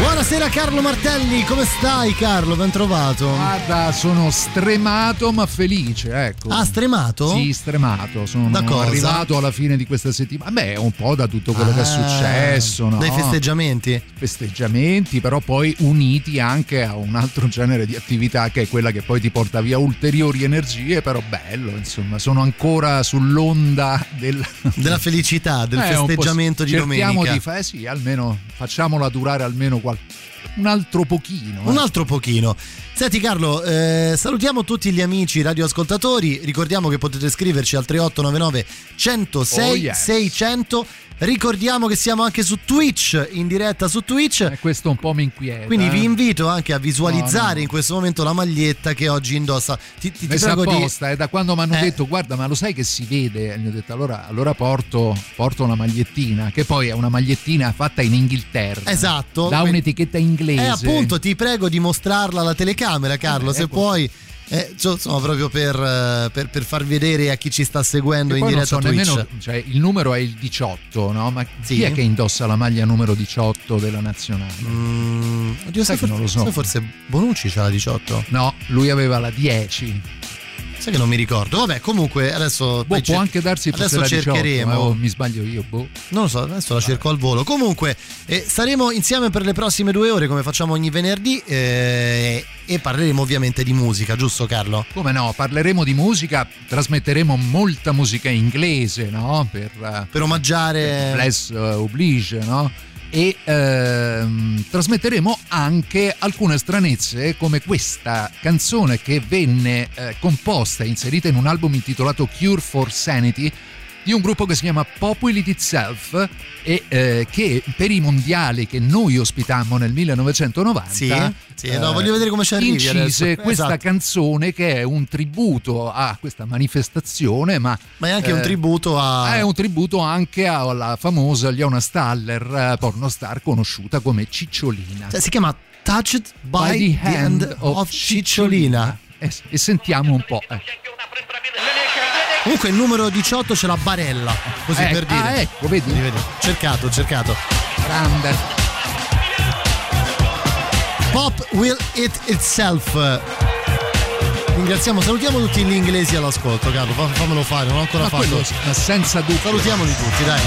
Buonasera Carlo Martelli, come stai Carlo? Ben trovato. Guarda, sono stremato ma felice, ecco. Ah, stremato? Sì, stremato. Sono Da cosa? arrivato alla fine di questa settimana. Beh, un po' da tutto quello che è Ah, successo, no? Dai festeggiamenti? festeggiamenti, però poi uniti anche a un altro genere di attività che è quella che poi ti porta via ulteriori energie, però bello, insomma, sono ancora sull'onda del Della felicità, del Eh, festeggiamento di cerchiamo domenica. di fare, sì, almeno facciamola durare almeno qual- un altro pochino. Un eh. altro pochino. Senti Carlo, eh, salutiamo tutti gli amici radioascoltatori, ricordiamo che potete scriverci al 3899 106 Oh, yes. 600, ricordiamo che siamo anche su Twitch, in diretta su Twitch. Eh, questo un po' mi inquieta. Quindi vi eh. invito anche a visualizzare No, no. in questo momento la maglietta che oggi indossa. Ti, ti, ti prego di- apposta, eh, da quando mi hanno Eh. detto guarda ma lo sai che si vede? E gli ho detto allora, allora porto, porto una magliettina, che poi è una magliettina fatta in Inghilterra. Esatto. Da un'etichetta inglese. Eh, appunto, ti prego di mostrarla alla telecamera, Carlo, Eh, se ecco. puoi. Eh, insomma, proprio per, eh, per- per far vedere a chi ci sta seguendo in diretta so nemmeno, cioè, il numero è il 18, no? Ma Sì. chi è che indossa la maglia numero 18 della nazionale? Mm, oddio, Sai sai, che non lo so. forse Bonucci c'ha la 18? No, lui aveva la 10. Sai che non mi ricordo. Vabbè, comunque adesso. Boh, può cer- anche darsi fosse Adesso la 18, cercheremo. eh, o mi sbaglio io, boh. Non lo so, adesso la cerco al volo. Comunque, eh, saremo insieme per le prossime due ore, come facciamo ogni venerdì, eh, e parleremo ovviamente di musica, giusto Carlo? Come no, parleremo di musica, trasmetteremo molta musica inglese, no? Per, eh, Per omaggiare. Bless eh, Oblige, no? E ehm, trasmetteremo anche alcune stranezze come questa canzone che venne eh, composta e inserita in un album intitolato Cure for Sanity di un gruppo che si chiama Populate Itself e eh, che per i mondiali che noi ospitammo nel 1990 Sì, sì, no, voglio vedere come ci arrivi incise adesso. questa Esatto. canzone che è un tributo a questa manifestazione ma Ma è anche un eh, tributo a. è un tributo anche alla famosa Leona Staller, eh, pornostar conosciuta come Cicciolina. Cioè, si chiama Touched by, the Hand of Cicciolina. E, e sentiamo un po'. eh. Comunque il numero 18 c'è la barella, così Ecco, per dire. ah, ecco, vedi? Vedi, vedi. Cercato, cercato. Grande. Pop will it itself. Ringraziamo, salutiamo tutti gli inglesi all'ascolto, Carlo. fa- Fammelo fare, non ho ancora Ma fatto. quello senza dubbio. Salutiamoli tutti, dai.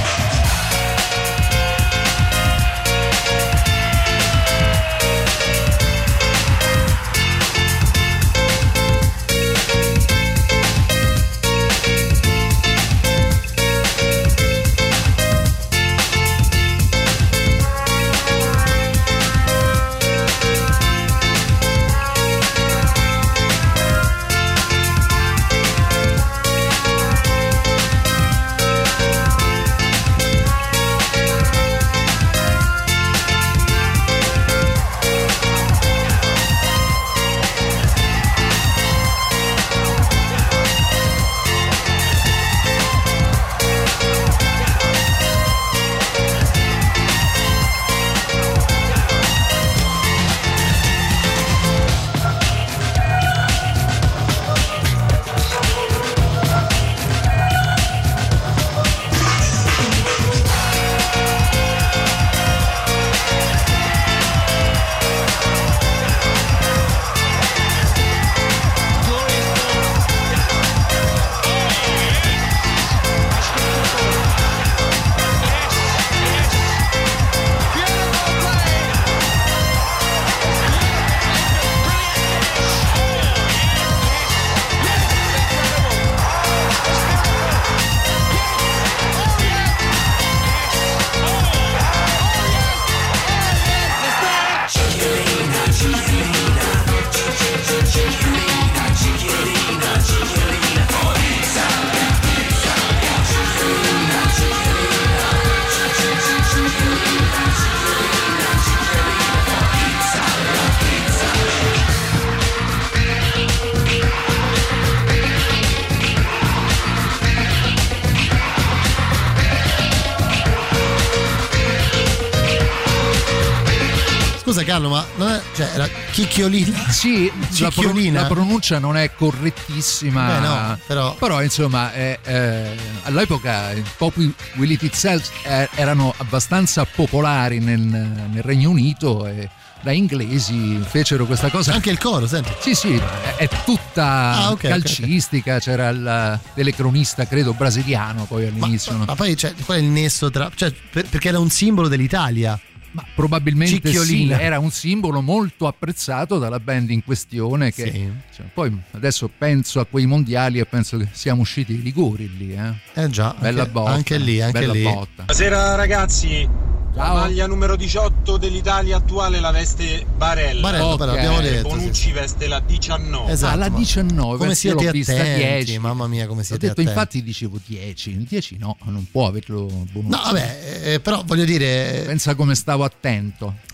Chicchiolina. Sì, Cicchiolina. la pronuncia non è correttissima. Beh, no, però- Però, insomma, è, eh, all'epoca i Poppy Will It Itself eh, erano abbastanza popolari nel, nel Regno Unito e da inglesi fecero questa cosa. Anche il coro, senti. Sì, sì, è, è tutta Ah, ok, ok, calcistica, c'era il telecronista, credo, brasiliano poi all'inizio. ma- no? ma poi cioè, qual è il nesso tra. Cioè, per- perché era un simbolo dell'Italia. Ma probabilmente sì, era un simbolo molto apprezzato dalla band in questione che Sì. cioè, poi adesso penso a quei mondiali e penso che siamo usciti i rigori lì, eh. Eh già, Bella anche, botta. anche lì, anche bella lì. botta. Buonasera ragazzi, la Ciao. maglia numero 18 dell'Italia attuale la veste Barella. Barella, Ok. però abbiamo detto. sì, Bonucci veste la 19. Esatto, ah, la ma 19, Come siete l'ho vista attenti, 10. mamma mia, come Ho siete detto, attenti. infatti dicevo 10, il 10 no, non può averlo Bonucci. No, vabbè, eh, però voglio dire, Pensa come stavo attento.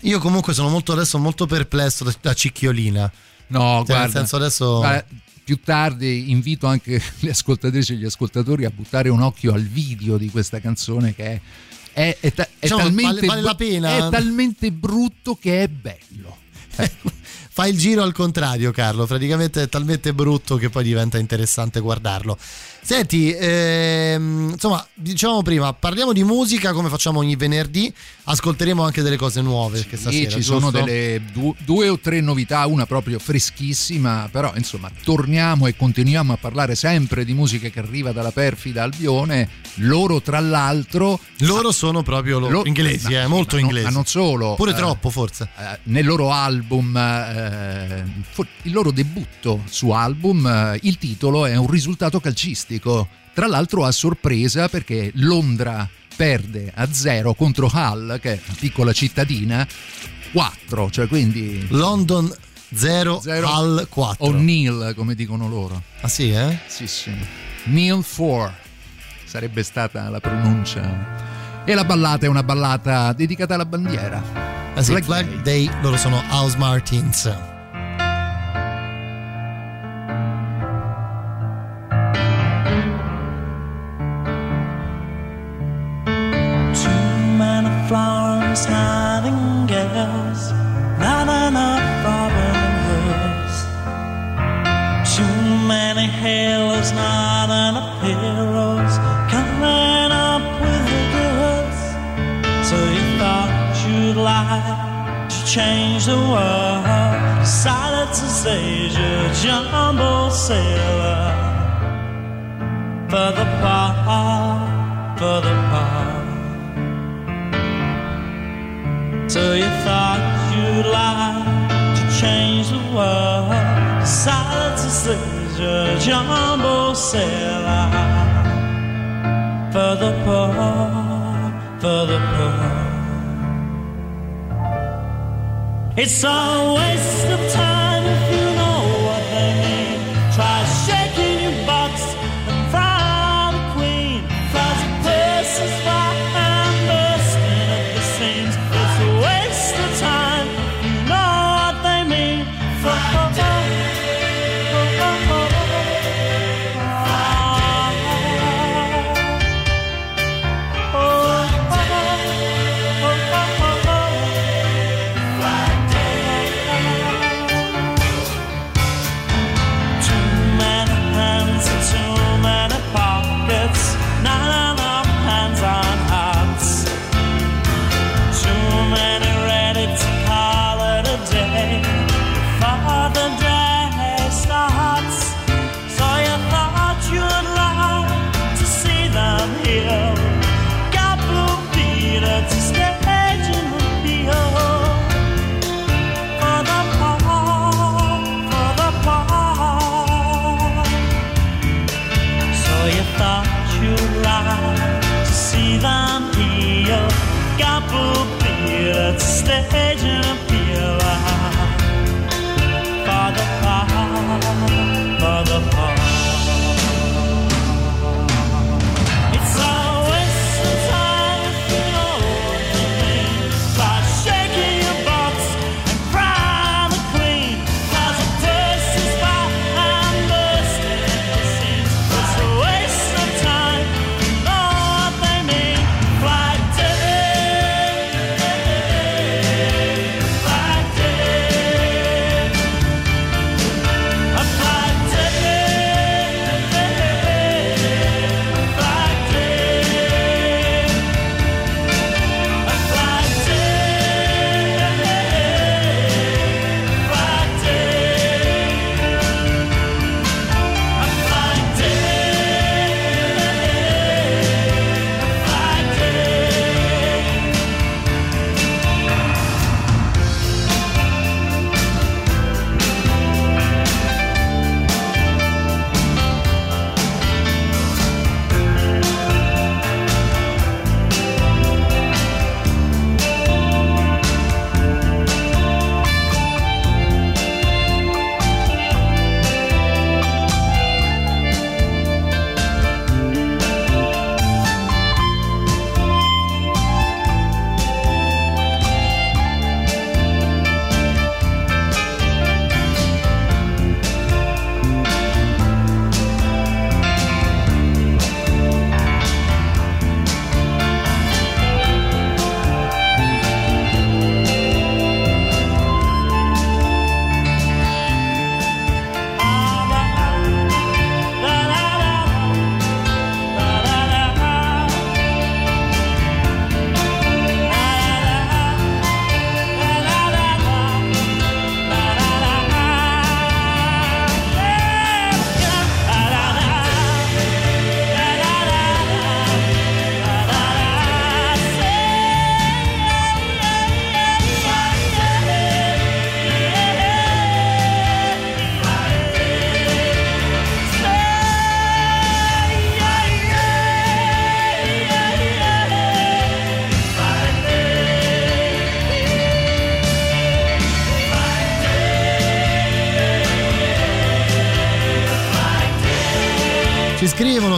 Io comunque sono molto adesso molto perplesso da, da Cicchiolina. No, Cioè, guarda. nel senso adesso. guarda, più tardi invito anche le ascoltatrici e gli ascoltatori a buttare un occhio al video di questa canzone che è, è, è ta- è Diciamo, talmente, vale- vale la pena? è talmente brutto che è bello. Fa il giro al contrario, Carlo. Praticamente è talmente brutto che poi diventa interessante guardarlo. Senti, ehm, insomma, dicevamo prima, parliamo di musica come facciamo ogni venerdì. Ascolteremo anche delle cose nuove. Sì, stasera, ci sono giusto? delle du- due o tre novità, una proprio freschissima, però insomma torniamo e continuiamo a parlare sempre di musica che arriva dalla perfida Albione. Loro tra l'altro... Loro sono proprio lo- lo- inglesi, ma- eh, molto ma no- inglesi. ma non solo. Pure eh, troppo, forse. eh, nel loro album, eh, il loro debutto su album, eh, il titolo è un risultato calcistico. Tra l'altro a sorpresa perché Londra perde a zero contro Hull, che è una piccola cittadina, 4, cioè quindi London 0, Zero. Hull 4. o Neil come dicono loro. ah sì, eh? Sì, sì. Neil 4 sarebbe stata la pronuncia. E la ballata è una ballata dedicata alla bandiera. Ah sì, Flag Flag Day. Day, loro sono House Martins. Flowers, nightingales, not enough robin hoods. Too many halos, not enough heroes, coming up with the goods. So you thought you'd like to change the world, decided to stage a jumbo sailor for the part, for the part. So you thought you'd like to change the world, to stage a jumbo sailor for the poor, for the poor. It's a waste of time if you know what they mean. Peter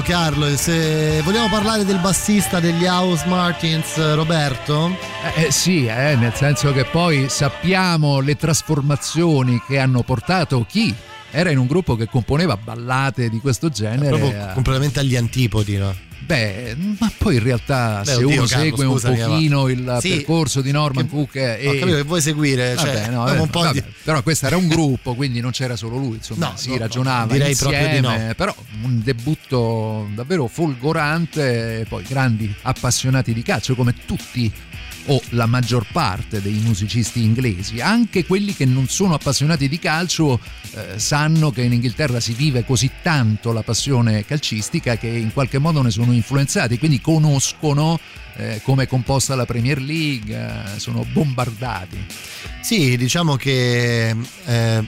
Carlo, e se vogliamo parlare del bassista degli House Martins, eh, Roberto? Eh, eh, sì, eh, nel senso che poi sappiamo le trasformazioni che hanno portato chi era in un gruppo che componeva ballate di questo genere. Proprio a- completamente agli antipodi, no? Beh, ma poi in realtà Beh, se oddio, uno Carlo, segue scusami, un pochino ma- il Sì, percorso di Norman che- Cook e... Ho capito che vuoi seguire, cioè, Vabbè, no, abbiamo eh, un po' vabbè, di... però questo era un gruppo, quindi non c'era solo lui, insomma, No, si no, ragionava direi insieme, proprio di no. però un debutto davvero folgorante, poi grandi appassionati di calcio come tutti o la maggior parte dei musicisti inglesi, anche quelli che non sono appassionati di calcio eh, sanno che in Inghilterra si vive così tanto la passione calcistica che in qualche modo ne sono influenzati, quindi conoscono eh, come è composta la Premier League, eh, sono bombardati. Sì, diciamo che eh,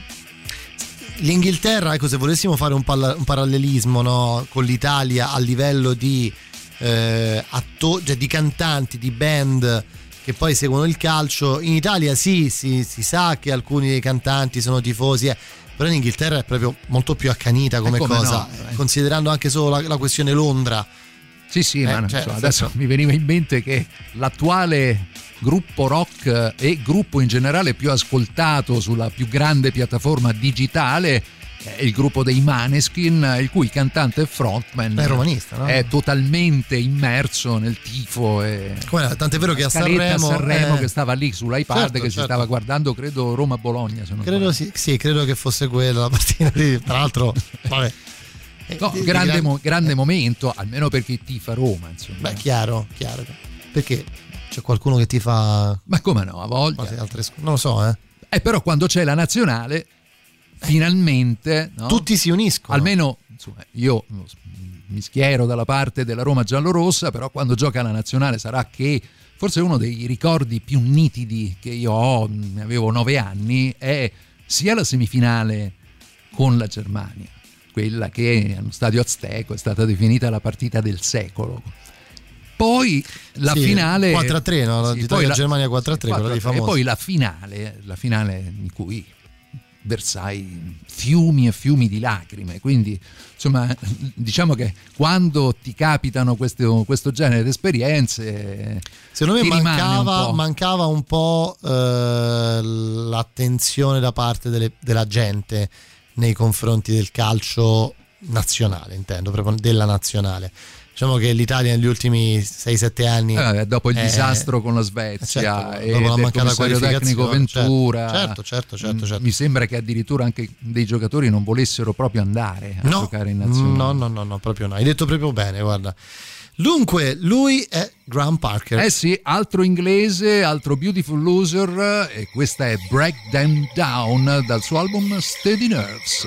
l'Inghilterra, ecco, se volessimo fare un, palla- un parallelismo no, con l'Italia a livello di, eh, atto- cioè di cantanti, di band che poi seguono il calcio, in Italia sì, si, si sa che alcuni dei cantanti sono tifosi, eh, però in Inghilterra è proprio molto più accanita come, Eh, come cosa, no, eh. considerando anche solo la, la questione Londra. Sì, sì, Eh, ma cioè, so, adesso mi veniva in mente che l'attuale gruppo rock e gruppo in generale più ascoltato sulla più grande piattaforma digitale il gruppo dei Maneskin, il cui cantante e frontman È romanista, no? è totalmente immerso nel tifo e Come- tant'è vero che a Sanremo, Sanremo eh, che stava lì sull'iPad certo, che si certo. stava guardando credo Roma-Bologna se Credo sì, sì, credo che fosse quella la partita di, tra l'altro, vabbè. Eh, No, di- di grande, gran- mo- grande eh, momento almeno per chi tifa Roma insomma. Beh, chiaro, chiaro. Perché c'è qualcuno che ti fa ma come no a quasi altre Non lo so, eh. Eh, però quando c'è la nazionale, finalmente, no? Tutti si uniscono. almeno insomma, io mi schiero dalla parte della Roma giallorossa, però quando gioca la nazionale sarà che forse uno dei ricordi più nitidi che io ho, ne avevo nove anni, è sia la semifinale con la Germania, quella che allo stadio Azteco è stata definita la partita del secolo. Poi la Sì, finale 4-3, no? Sì, L'Italia- poi la- Germania 4-3, quella di 4-3, famosa. E poi la finale, la finale in cui versai fiumi e fiumi di lacrime. Quindi, insomma, diciamo che quando ti capitano questo, questo genere di esperienze, Secondo me un mancava, po'. mancava un po' eh, l'attenzione da parte delle- della gente nei confronti del calcio nazionale, intendo, proprio della nazionale. Diciamo che l'Italia negli ultimi 6-7 anni... eh, dopo il Eh, disastro con la Svezia certo, e dopo la mancata qualificazione, Ventura, certo, certo, certo, mm, certo. mi sembra che addirittura anche dei giocatori non volessero proprio andare a No, giocare in nazionale. no, no, no, no, proprio no. Hai detto proprio bene, guarda. Dunque, lui è Graham Parker. Eh sì, altro inglese, altro Beautiful Loser e questa è Break Them Down dal suo album Steady Nerves.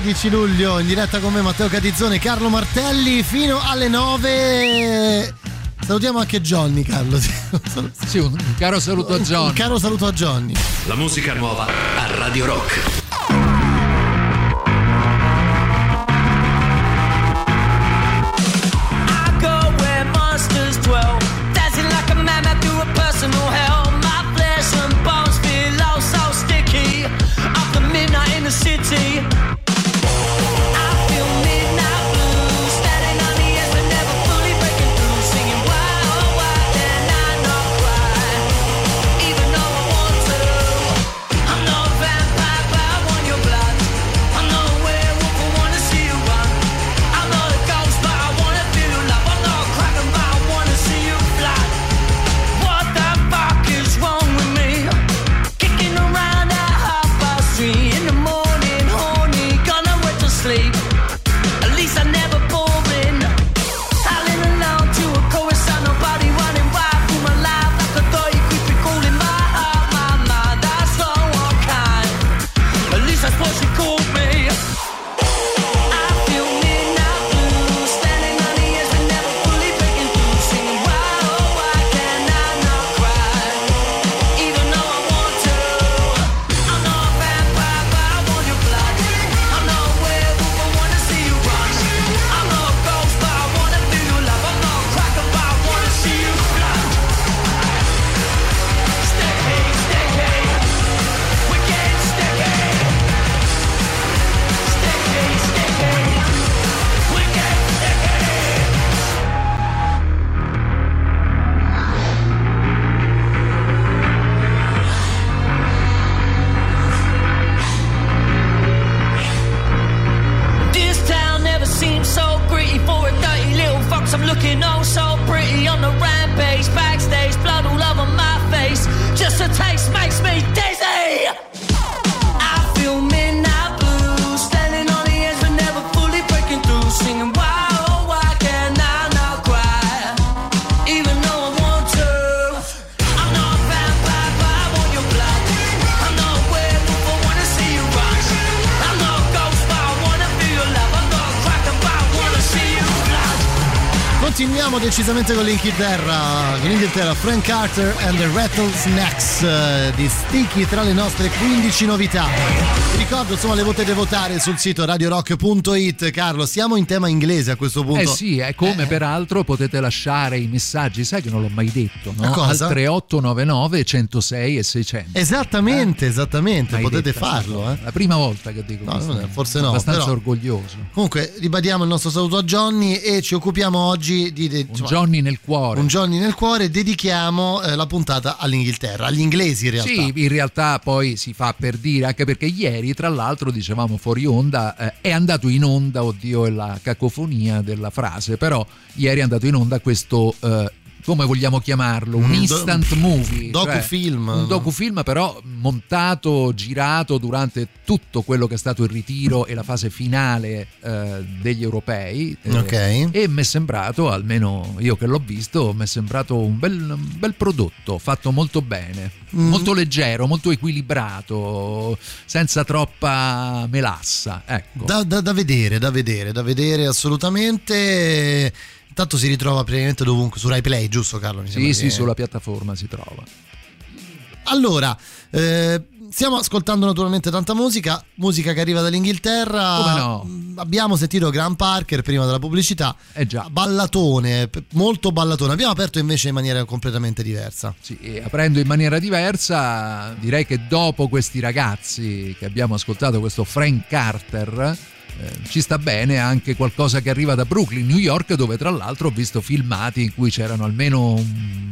13 luglio in diretta con me Matteo Catizzone Carlo Martelli fino alle 9. Salutiamo anche Johnny, Carlo. Sì, un caro saluto a Johnny. Un caro saluto a Johnny. La musica nuova a Radio Rock. Decisamente con l'Inghilterra. In Inghilterra, Frank Carter and the Rattlesnacks eh, di Sticky tra le nostre 15 novità. Vi ricordo, insomma, le potete votare sul sito radiorock.it. Carlo, siamo in tema inglese a questo punto. Eh sì, è come Eh, peraltro potete lasciare i messaggi, sai che non l'ho mai detto, no? Al 3899 106 e 600. Esattamente, esattamente, Mai potete detta farlo. Eh. La prima volta che dico No, cosa. forse no, Abbastanza però- orgoglioso. Comunque, ribadiamo il nostro saluto a Johnny e ci occupiamo oggi di. di- Un insomma, Johnny nel cuore. un Johnny nel cuore. Dedichiamo eh, la puntata all'Inghilterra, agli inglesi in realtà. Sì, in realtà poi si fa per dire, anche perché ieri, tra l'altro, dicevamo fuori onda, eh, è andato in onda, oddio, è la cacofonia della frase, però ieri è andato in onda questo. eh, come vogliamo chiamarlo? Un Mm, instant movie. docufilm. cioè un docufilm, però montato, girato durante tutto quello che è stato il ritiro e la fase finale eh, degli europei. eh, Ok. e mi è sembrato, almeno io che l'ho visto, mi è sembrato un bel, un bel prodotto, fatto molto bene, Mm. molto leggero, molto equilibrato, senza troppa melassa. Ecco. Da, da- da vedere, da vedere, da vedere assolutamente. Intanto si ritrova praticamente dovunque su Rai Play, giusto Carlo? Mi sì, sì, che- sulla piattaforma si trova. Allora, eh, stiamo ascoltando naturalmente tanta musica, musica che arriva dall'Inghilterra. Come no? Mm, Abbiamo sentito Graham Parker prima della pubblicità. Eh già. Ballatone, molto ballatone. Abbiamo aperto invece in maniera completamente diversa. Sì, e aprendo in maniera diversa, direi che dopo questi ragazzi che abbiamo ascoltato, questo Frank Carter, ci sta bene anche qualcosa che arriva da Brooklyn, New York, dove tra l'altro ho visto filmati in cui c'erano almeno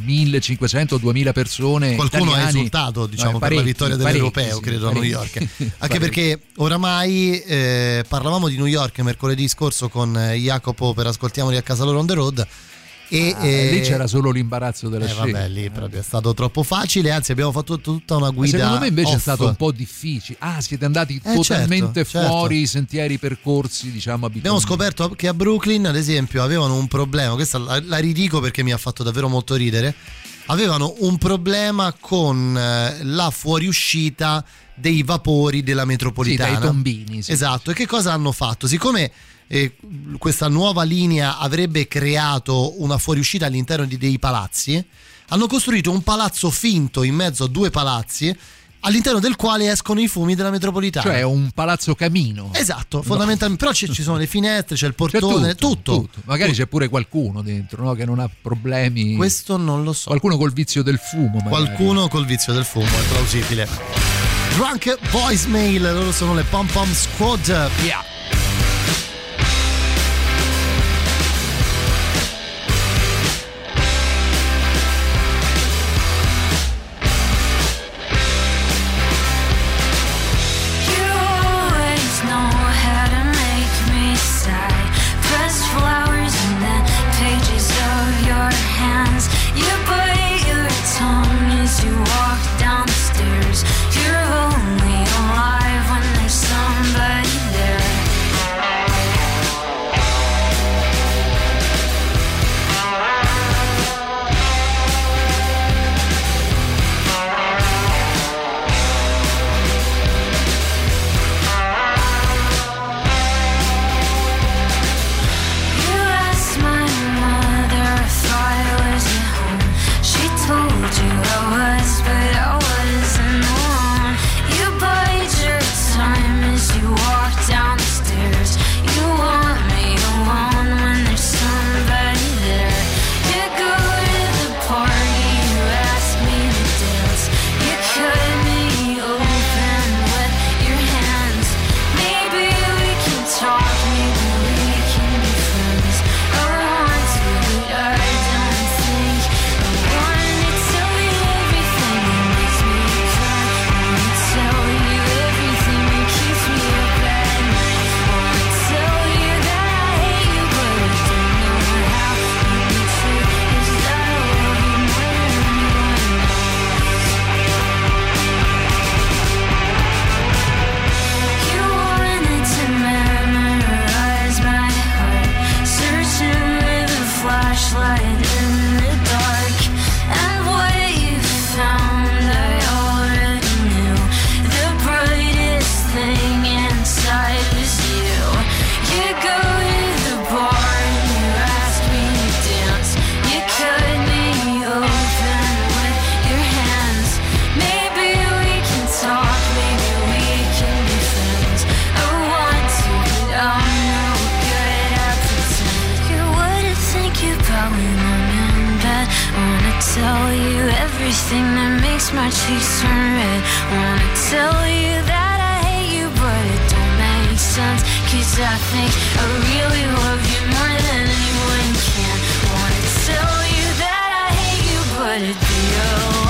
1500-2000 persone. Qualcuno ha italiani. esultato diciamo, Eh, per la parecchi, vittoria parecchi, dell'Europeo, credo, a New parecchi. York. Anche Parecchi. perché oramai eh, parlavamo di New York mercoledì scorso con eh, Jacopo per Ascoltiamoli a casa loro on the road. E, Ah, eh, lì c'era solo l'imbarazzo della eh, scena. vabbè, lì proprio è stato troppo facile, anzi abbiamo fatto tutta una Ma guida. Secondo me invece è off. stato un po' difficile. Ah, siete andati Eh, totalmente certo, certo. fuori i sentieri percorsi, diciamo, Abbiamo abitualmente. scoperto che a Brooklyn, ad esempio, avevano un problema. Questa la, la ridico perché mi ha fatto davvero molto ridere. Avevano un problema con eh, la fuoriuscita dei vapori della Sì, metropolitana. dai tombini. sì. Esatto, e che cosa hanno fatto? Siccome eh, questa nuova linea avrebbe creato una fuoriuscita all'interno di dei palazzi, hanno costruito un palazzo finto in mezzo a due palazzi, all'interno del quale escono i fumi della metropolitana. Cioè un palazzo camino. Esatto, fondamentalmente. Però ci, ci sono le finestre, c'è il C'è portone, tutto. Magari c'è pure qualcuno dentro no? che non ha problemi. Questo non lo so. Qualcuno col vizio del fumo. magari. Qualcuno col vizio del fumo, è plausibile. Drunk Voicemail, loro sono le Pom Pom Squad. Yeah. That makes my cheeks turn red. Wanna tell you that I hate you, but it don't make sense. Cause I think I really love you more than anyone can. Wanna tell you that I hate you, but it'd be a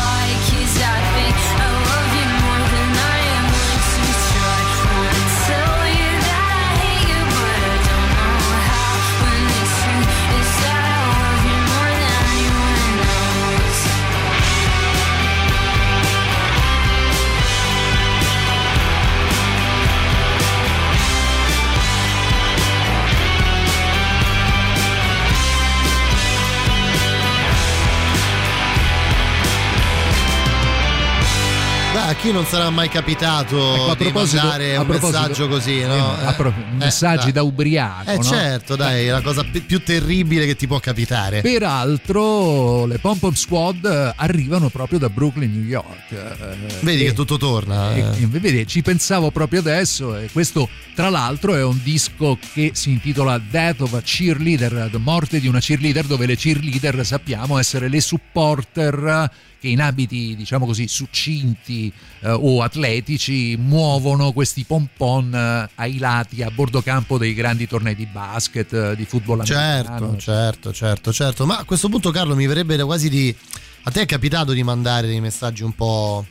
a chi non sarà mai capitato Ecco, a di mandare un messaggio così, eh, no? a pro- Eh, messaggi dai. da ubriaco. Eh no? certo, dai, è la cosa pi- più terribile che ti può capitare. Peraltro le Pom Pom Squad eh, arrivano proprio da Brooklyn, New York. eh, Vedi e- che tutto torna. e- eh. e vedi, ci pensavo proprio adesso e questo tra l'altro è un disco che si intitola Death of a Cheerleader, la morte di una cheerleader dove le cheerleader sappiamo essere le supporter che in abiti diciamo così succinti eh, o atletici muovono questi pompon eh, ai lati a bordo campo dei grandi tornei di basket, eh, di football americano. Certo, certo, certo, certo. Ma a questo punto, Carlo, mi verrebbe da quasi di. A te è capitato di mandare dei messaggi un po'.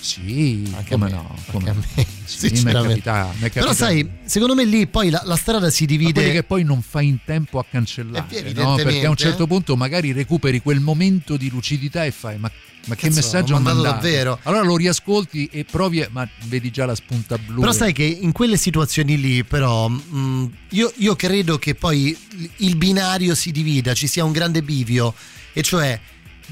Sì, Anche come a me, no, anche come a me, Sì, sinceramente. è Però sai, secondo me lì poi la, la strada si Ma divide. quelli che poi non fai in tempo a cancellare, Eh, no? perché a un certo punto magari recuperi quel momento di lucidità e fai ma, ma che Cazzo, messaggio ho mandato mandato? davvero? Allora lo riascolti e provi, ma vedi già la spunta blu. Però sai che in quelle situazioni lì, però, mh, io, io credo che poi il binario si divida, ci sia un grande bivio, e cioè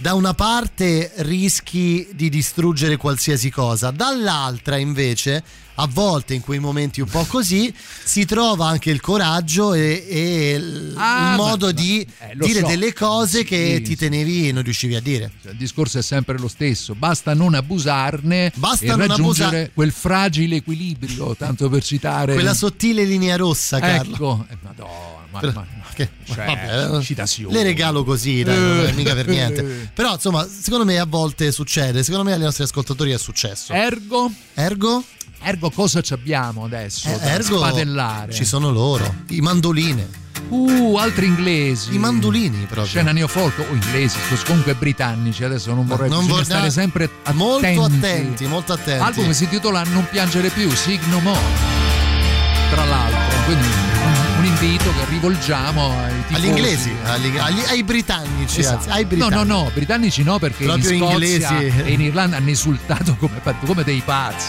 da una parte rischi di distruggere qualsiasi cosa, dall'altra invece a volte in quei momenti un po' così si trova anche il coraggio e, e l- Ah, il modo ma- di ma- eh, dire so. delle cose che Sì, ti tenevi e non riuscivi a dire. Cioè, il discorso è sempre lo stesso, basta non abusarne Basta e non raggiungere abusa- quel fragile equilibrio, tanto per citare Quella sottile linea rossa, Carlo. Ecco, eh, madonna, ma, Però- ma- che- cioè, vabbè, citazioni. le regalo così, dai, non è mica per Eh. niente. Però, insomma, secondo me a volte succede. Secondo me ai nostri ascoltatori è successo. Ergo, Ergo? ergo cosa ci abbiamo adesso? Eh, ergo spadellare. ci sono loro, i mandoline, Uh, altri inglesi. i mandolini proprio. Scena neofolk o inglesi, comunque britannici, adesso non vorrei Non vorrei- stare sempre attenti. molto attenti, molto attenti. Album che si intitola Non piangere più, Signo Mo. Tra l'altro, quindi un, un invito che rivolgiamo ai tifosi. agli inglesi, agli- agli- ai britannici, Esatto. anzi, ai No, britannici. no, no, britannici no, perché Proprio in Scozia inglesi. e in Irlanda hanno insultato come, come dei pazzi.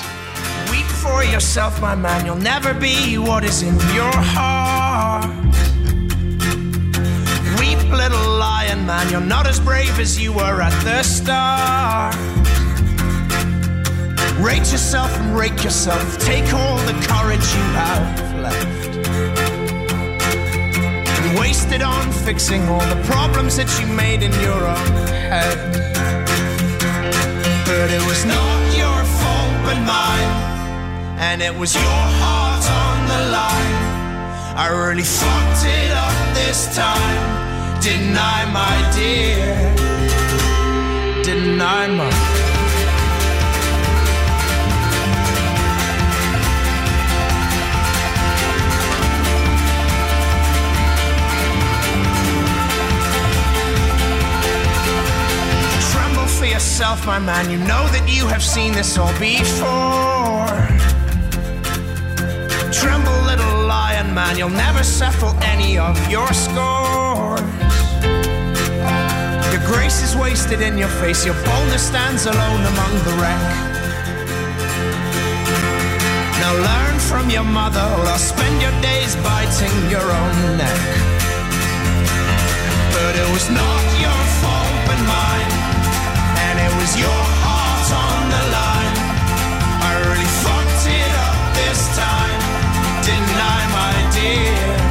Weep for yourself, my man. You'll never be what is in your heart. Weep, little lion man. You're not as brave as you were at the start. Rate yourself and rake yourself. Take all the courage you have left. And waste on fixing all the problems that you made in your own head. But it was not your fault but mine. And it was your heart on the line. I really fucked it up this time. Didn't I, my dear? Didn't I, my for yourself, my man. You know that you have seen this all before. Tremble, little lion man. You'll never settle any of your scores. Your grace is wasted in your face. Your boldness stands alone among the wreck. Now learn from your mother, or spend your days biting your own neck. But it was not your fault but mine was your heart on the line. I really fucked it up this time. My dear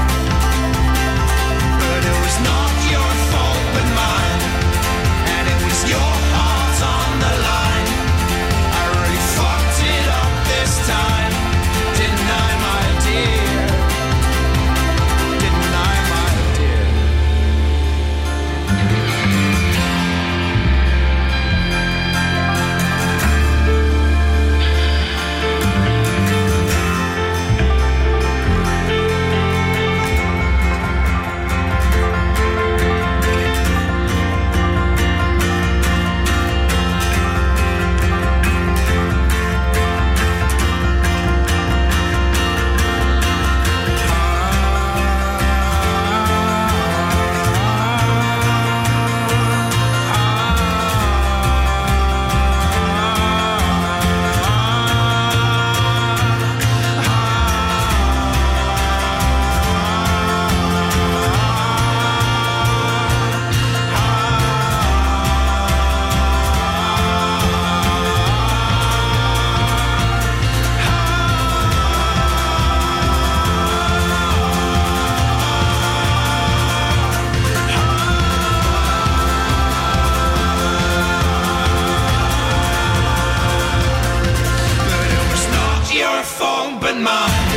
fault mine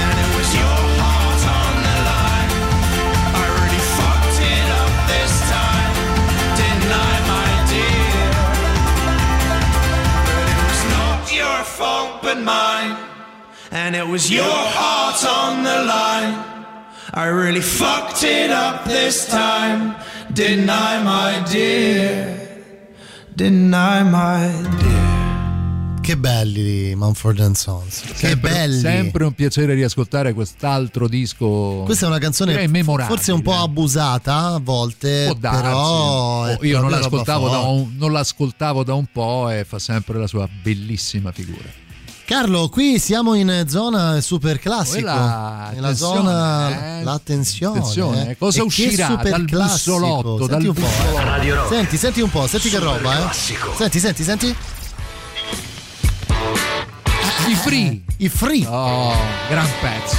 And it was your heart on the line I really fucked it up this time I, my dear? But it was not your fault but mine And it was your heart on the line I really fucked it up this time Didn't I, my dear? Didn't I, my dear? Che belli Manford Sons. Che sempre, belli. Sempre un piacere riascoltare quest'altro disco. Questa è una canzone è forse un po' abusata a volte, Può darsi. però oh, io non l'ascoltavo, un, non l'ascoltavo da un po' e fa sempre la sua bellissima figura. Carlo, qui siamo in zona super classico. La nella zona eh? l'attenzione. Attenzione. Eh. Cosa e uscirà dal bussolotto? Senti dal un po'. Eh. Radio Senti, senti un po', senti super che roba, classico. eh. Senti, senti, senti. I Free. I Free. Oh, gran pezzo.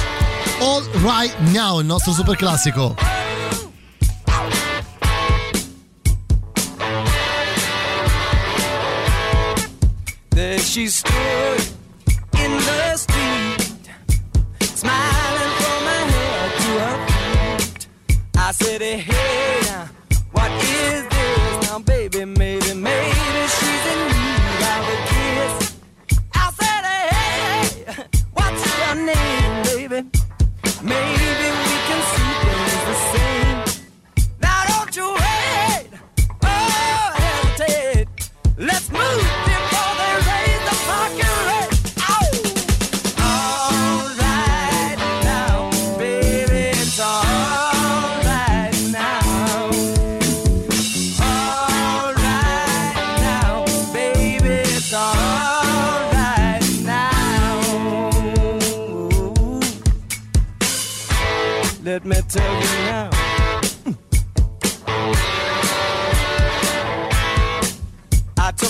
All Right Now, il nostro super classico. There she stood in the street, smiling from her head to her feet. I said, hey.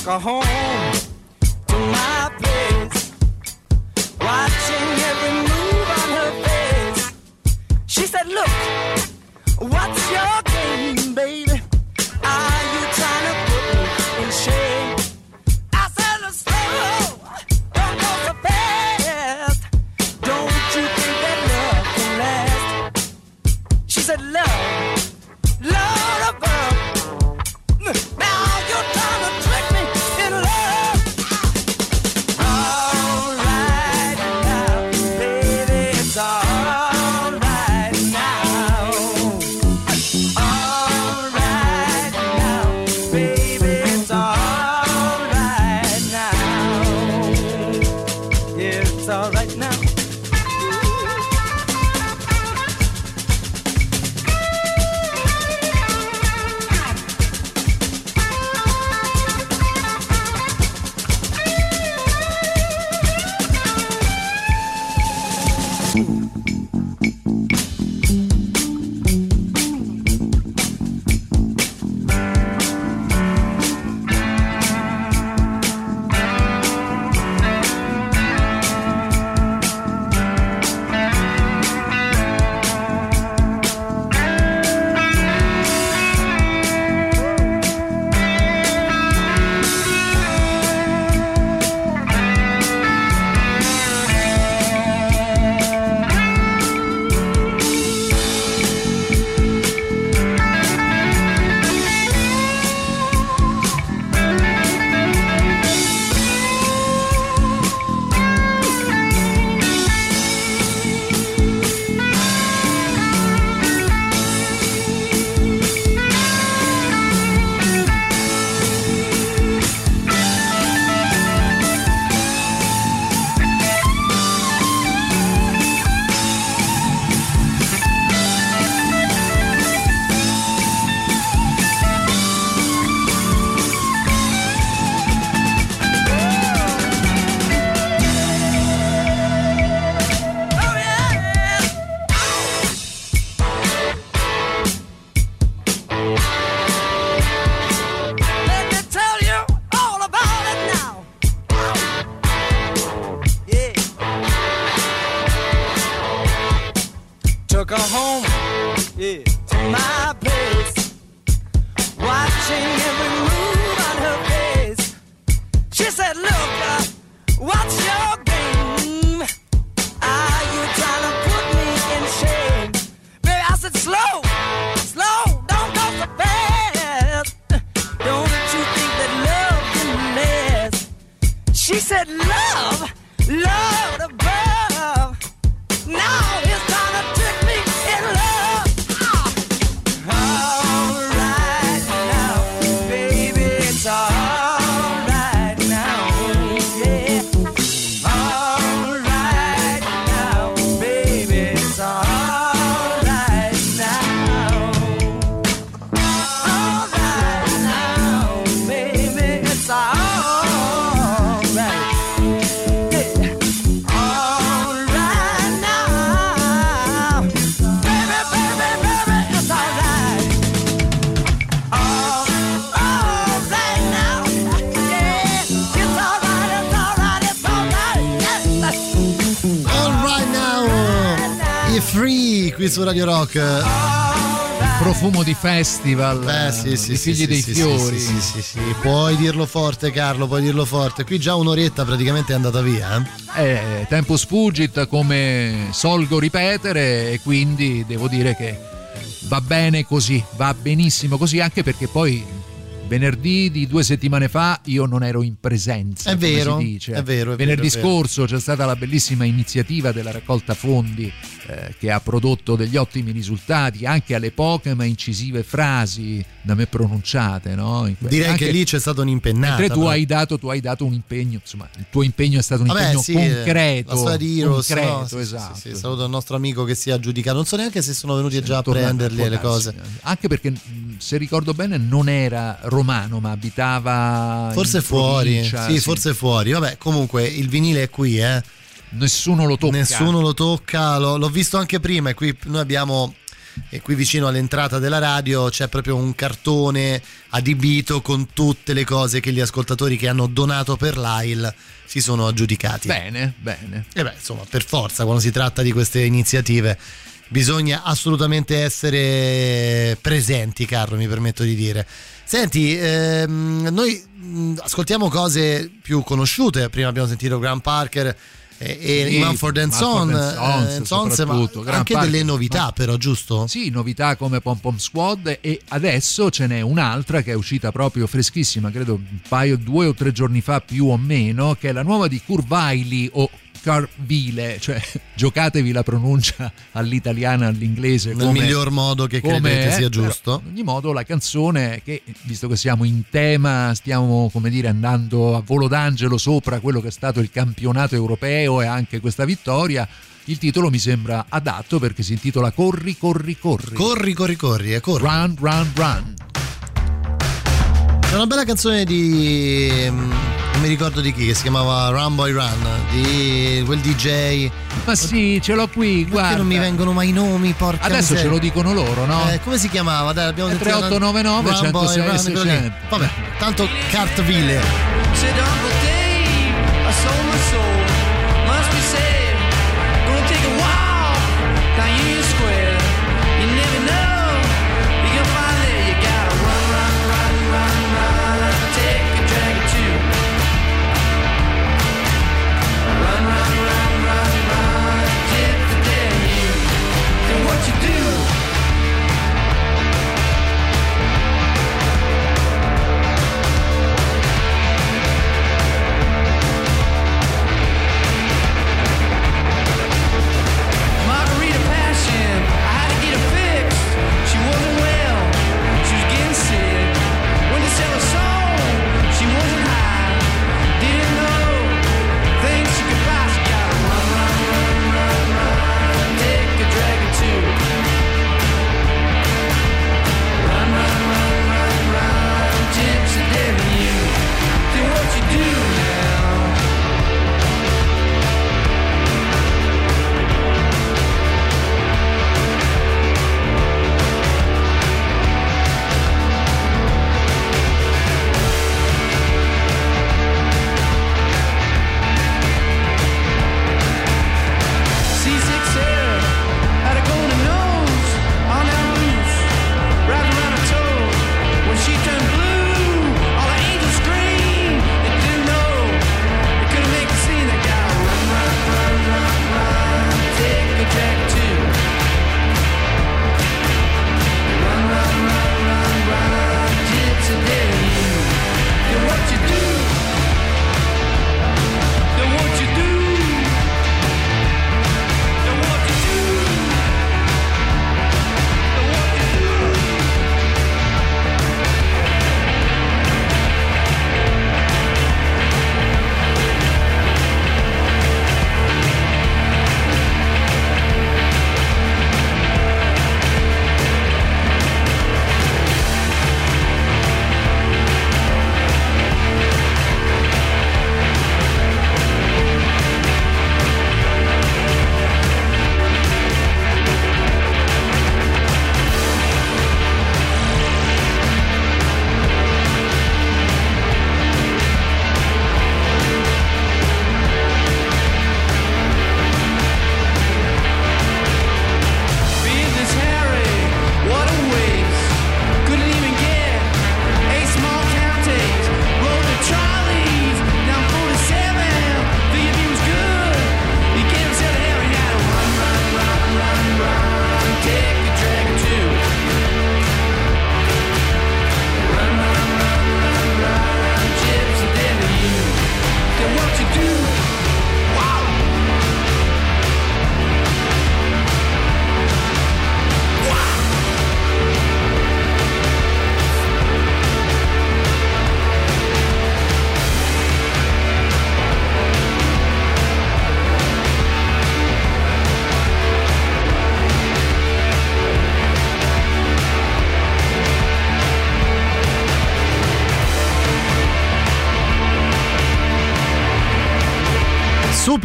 a home to my place. Watching every move on her face. She said, Look, what's your game, baby? Radio Rock. Profumo di festival, Eh sì, sì, di sì, figli sì, dei fiori. Sì, sì, sì, sì. Puoi dirlo forte, Carlo, puoi dirlo forte. Qui già un'oretta praticamente è andata via. eh. Eh, tempus fugit come solgo ripetere e quindi devo dire che va bene così, va benissimo così anche perché poi venerdì di due settimane fa io non ero in presenza. È vero, è vero, è venerdì vero. scorso c'è stata la bellissima iniziativa della raccolta fondi eh, che ha prodotto degli ottimi risultati anche alle poche ma incisive frasi da me pronunciate. No? Que- Direi anche- che lì c'è stata un'impennata. Mentre tu hai, dato, tu hai dato un impegno, insomma, il tuo impegno è stato un Vabbè, impegno sì, concreto. La storia di Heroes, concreto, no? Sì, esatto. sì, sì, saluto il nostro amico che si è aggiudicato. Non so neanche se sono venuti già a prenderli le cose. Anche perché, mh, se ricordo bene, non era romano, ma abitava. Forse fuori, provincia, sì, forse fuori. Vabbè, comunque il vinile è qui, eh. Nessuno lo tocca. Nessuno lo tocca, l'ho, l'ho visto anche prima e qui noi abbiamo e qui vicino all'entrata della radio c'è proprio un cartone adibito con tutte le cose che gli ascoltatori che hanno donato per l'AIL si sono aggiudicati. Bene, bene. E beh, insomma, per forza, quando si tratta di queste iniziative, bisogna assolutamente essere presenti, Carlo, mi permetto di dire. Senti, ehm, noi mh, ascoltiamo cose più conosciute. Prima abbiamo sentito Graham Parker e, e Sì, Mumford and Son, and Sons, eh, ma anche Parker, delle novità, ma- però, giusto? Sì, novità come Pom Pom Squad e adesso ce n'è un'altra che è uscita proprio freschissima, credo un paio, due o tre giorni fa più o meno, che è la nuova di Curvaili o Carvile, cioè giocatevi la pronuncia all'italiana, all'inglese. Nel come- miglior modo che come credete sia giusto. In ogni modo la canzone che, visto che siamo in tema, stiamo come dire andando a volo d'angelo sopra quello che è stato il campionato europeo e anche questa vittoria, il titolo mi sembra adatto perché si intitola Corri, corri, corri. Corri, corri, corri, eh, corri. Run, run, run. C'è una bella canzone di. mm, non mi ricordo di chi, che si chiamava Run Boy Run, di quel DJ. Ma sì, ce l'ho qui, Perché guarda. non mi vengono mai i nomi, porca Adesso miseria. ce lo dicono loro, no? Eh, come si chiamava? Dai, abbiamo È sentito 3899 Run Boy 106 Run, quello lì. 600. Vabbè, tanto Cartville.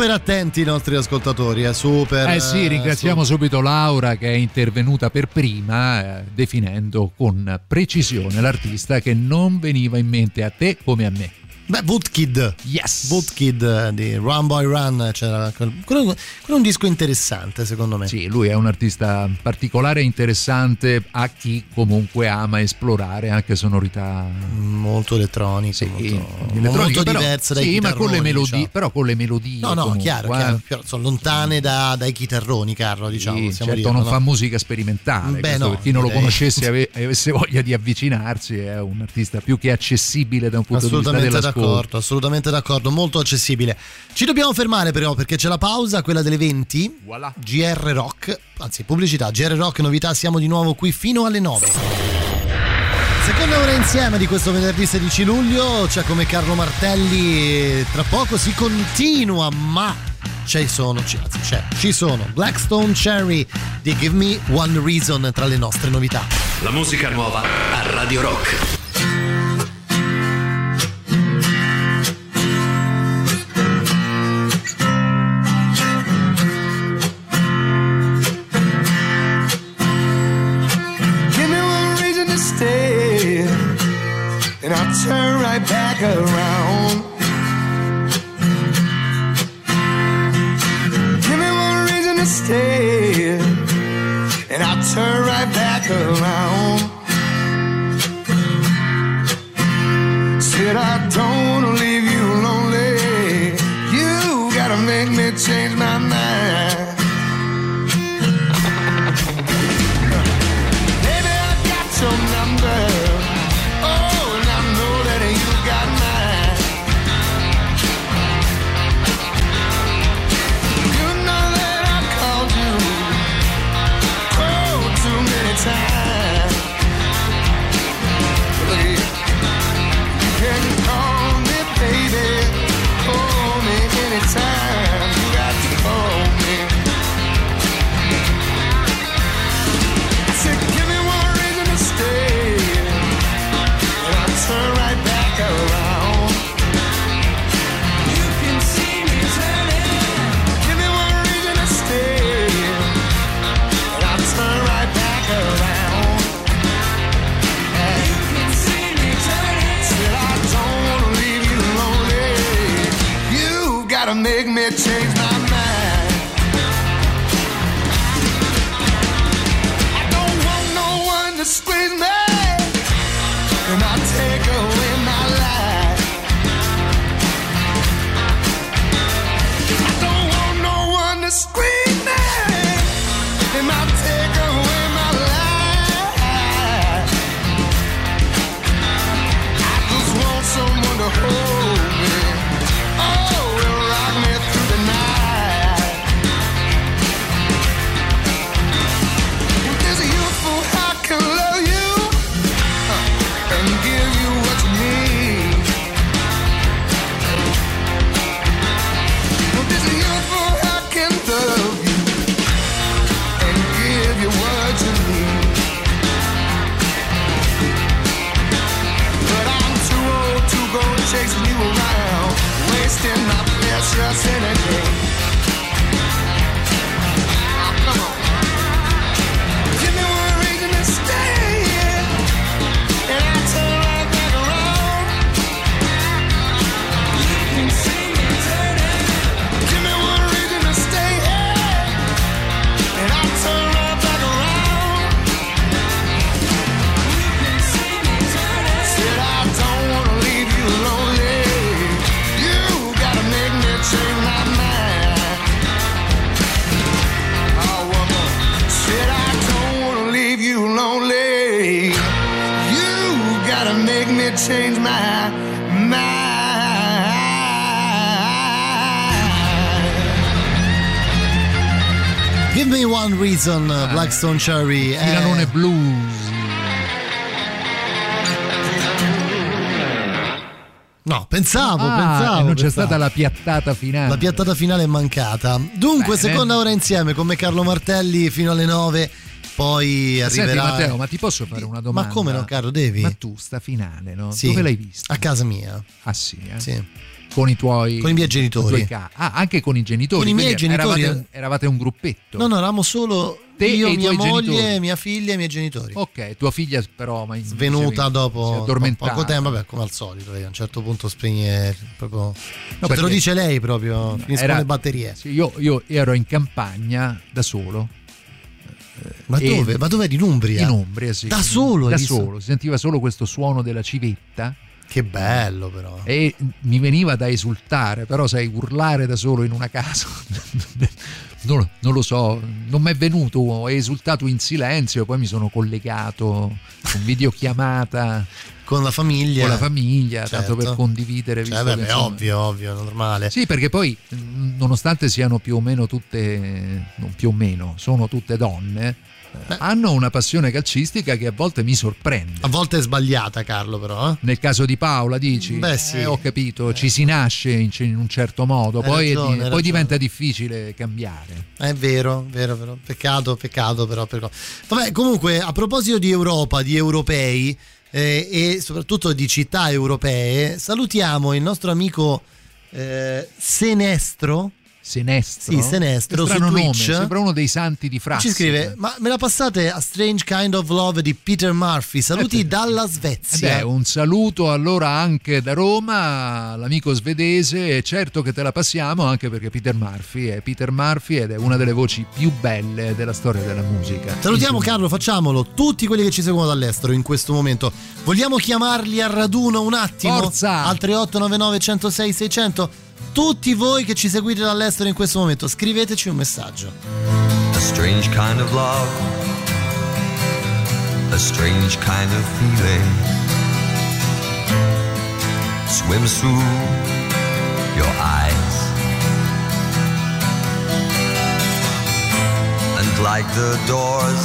Super attenti i nostri ascoltatori, eh, super. Eh sì, ringraziamo subito Laura che è intervenuta per prima eh, definendo con precisione l'artista che non veniva in mente a te come a me. Beh, Bootkid. Yes. Bootkid eh, di Run Boy Run. C'era quel- quello, è un disco interessante, secondo me. Sì, lui è un artista particolare e interessante a chi comunque ama esplorare anche sonorità Molto elettronico, Sì, molto, molto però- diverse dai sì, ma con le melodie, diciamo. però con le melodie. No, no, comunque, chiaro, eh. chiaro, chiaro, sono lontane da- dai chitarroni, Carlo, diciamo. Sì, certo, dirlo, non no? fa musica sperimentale. Beh, no, per chi non lo conoscesse e ave- avesse voglia di avvicinarsi, è un artista più che accessibile da un punto di vista Assolutamente dell'ascolto. D'accordo, assolutamente d'accordo, molto accessibile. Ci dobbiamo fermare però perché c'è la pausa, quella delle 20. Voilà. GR Rock, anzi pubblicità, GR Rock novità, siamo di nuovo qui fino alle 9. Seconda ora insieme di questo venerdì 16 luglio, c'è come Carlo Martelli, tra poco si continua, ma ci sono, ci, anzi c'è, ci sono Blackstone Cherry di Give Me One Reason tra le nostre novità. La musica nuova a Radio Rock. And I'll turn right back around. Give me one reason to stay, and I'll turn right back around. Oh. Blackstone Cherry. eh, Tiranone blues. No, pensavo, Ah, pensavo. non c'è pensavo. stata la piattata finale. La piattata finale è mancata. Dunque, Bene. seconda ora insieme con me Carlo Martelli fino alle 9. poi Senti arriverà... Matteo, ma ti posso fare una domanda? Ma come no, caro, devi? Ma tu sta finale, no? Sì. Dove l'hai vista? A casa mia. Ah sì, eh? Sì. Con i tuoi Con i miei genitori. ah, anche con i genitori. Con i miei genitori. Eravate, eravate un gruppetto. No, no, eravamo solo Te io, e i mia tuoi moglie, genitori. mia figlia e i miei genitori. Ok, tua figlia però ma Svenuta dopo poco tempo, vabbè, come al solito, a un certo punto spegne proprio. cioè, te lo dice lei proprio, finiscono Era- le batterie. Sì, io, io ero in campagna da solo. Ma dove? Ma dov'è? In Umbria? In Umbria, sì. Da solo? Da solo, si sentiva solo questo suono della civetta Che bello però. e mi veniva da esultare, però sai, urlare da solo in una casa, non, non lo so, non mi è venuto, ho esultato in silenzio, poi mi sono collegato con videochiamata Con la famiglia. con la famiglia, tanto Certo. per condividere. Cioè, vabbè, che, insomma- ovvio, ovvio, normale. Sì, perché poi mh, nonostante siano più o meno tutte, non più o meno, sono tutte donne, eh, hanno una passione calcistica che a volte mi sorprende. A volte è sbagliata, Carlo, però. eh. Nel caso di Paola dici? Beh, sì. Eh, ho capito, ci si nasce in, in un certo modo, poi, ragione, di- poi diventa difficile cambiare. È vero, vero, vero. Peccato, peccato, però. però. Vabbè, comunque, a proposito di Europa, di europei eh, e soprattutto di città europee, salutiamo il nostro amico eh, Senestro. Senestro? Sì, Senestro, su nome, Twitch. sembra uno dei santi di Frassica. Ci scrive: Ma me la passate a Strange Kind of Love di Peter Murphy? Saluti dalla Eh Svezia. beh, un saluto allora anche da Roma, l'amico svedese, e certo che te la passiamo anche perché Peter Murphy è Peter Murphy ed è una delle voci più belle della storia della musica. Salutiamo Carlo, facciamolo. Tutti quelli che ci seguono dall'estero in questo momento. Vogliamo chiamarli a raduno un attimo? Forza! Al 3899 106 600. Tutti voi che ci seguite dall'estero in questo momento, scriveteci un messaggio. A strange kind of love, a strange kind of feeling swims through your eyes. And like the doors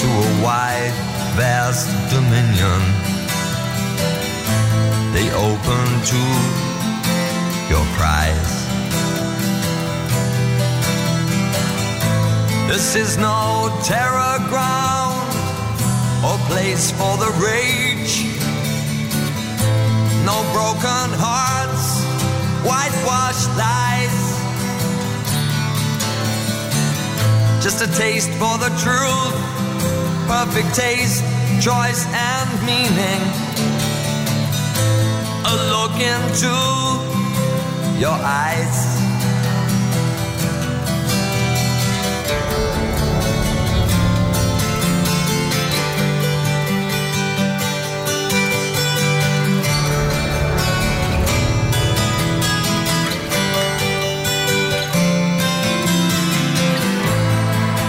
to a wide, vast dominion, they open to your cries. This is no terror ground or place for the rage. No broken hearts, whitewashed lies. Just a taste for the truth, perfect taste, choice, and meaning. A look into your eyes.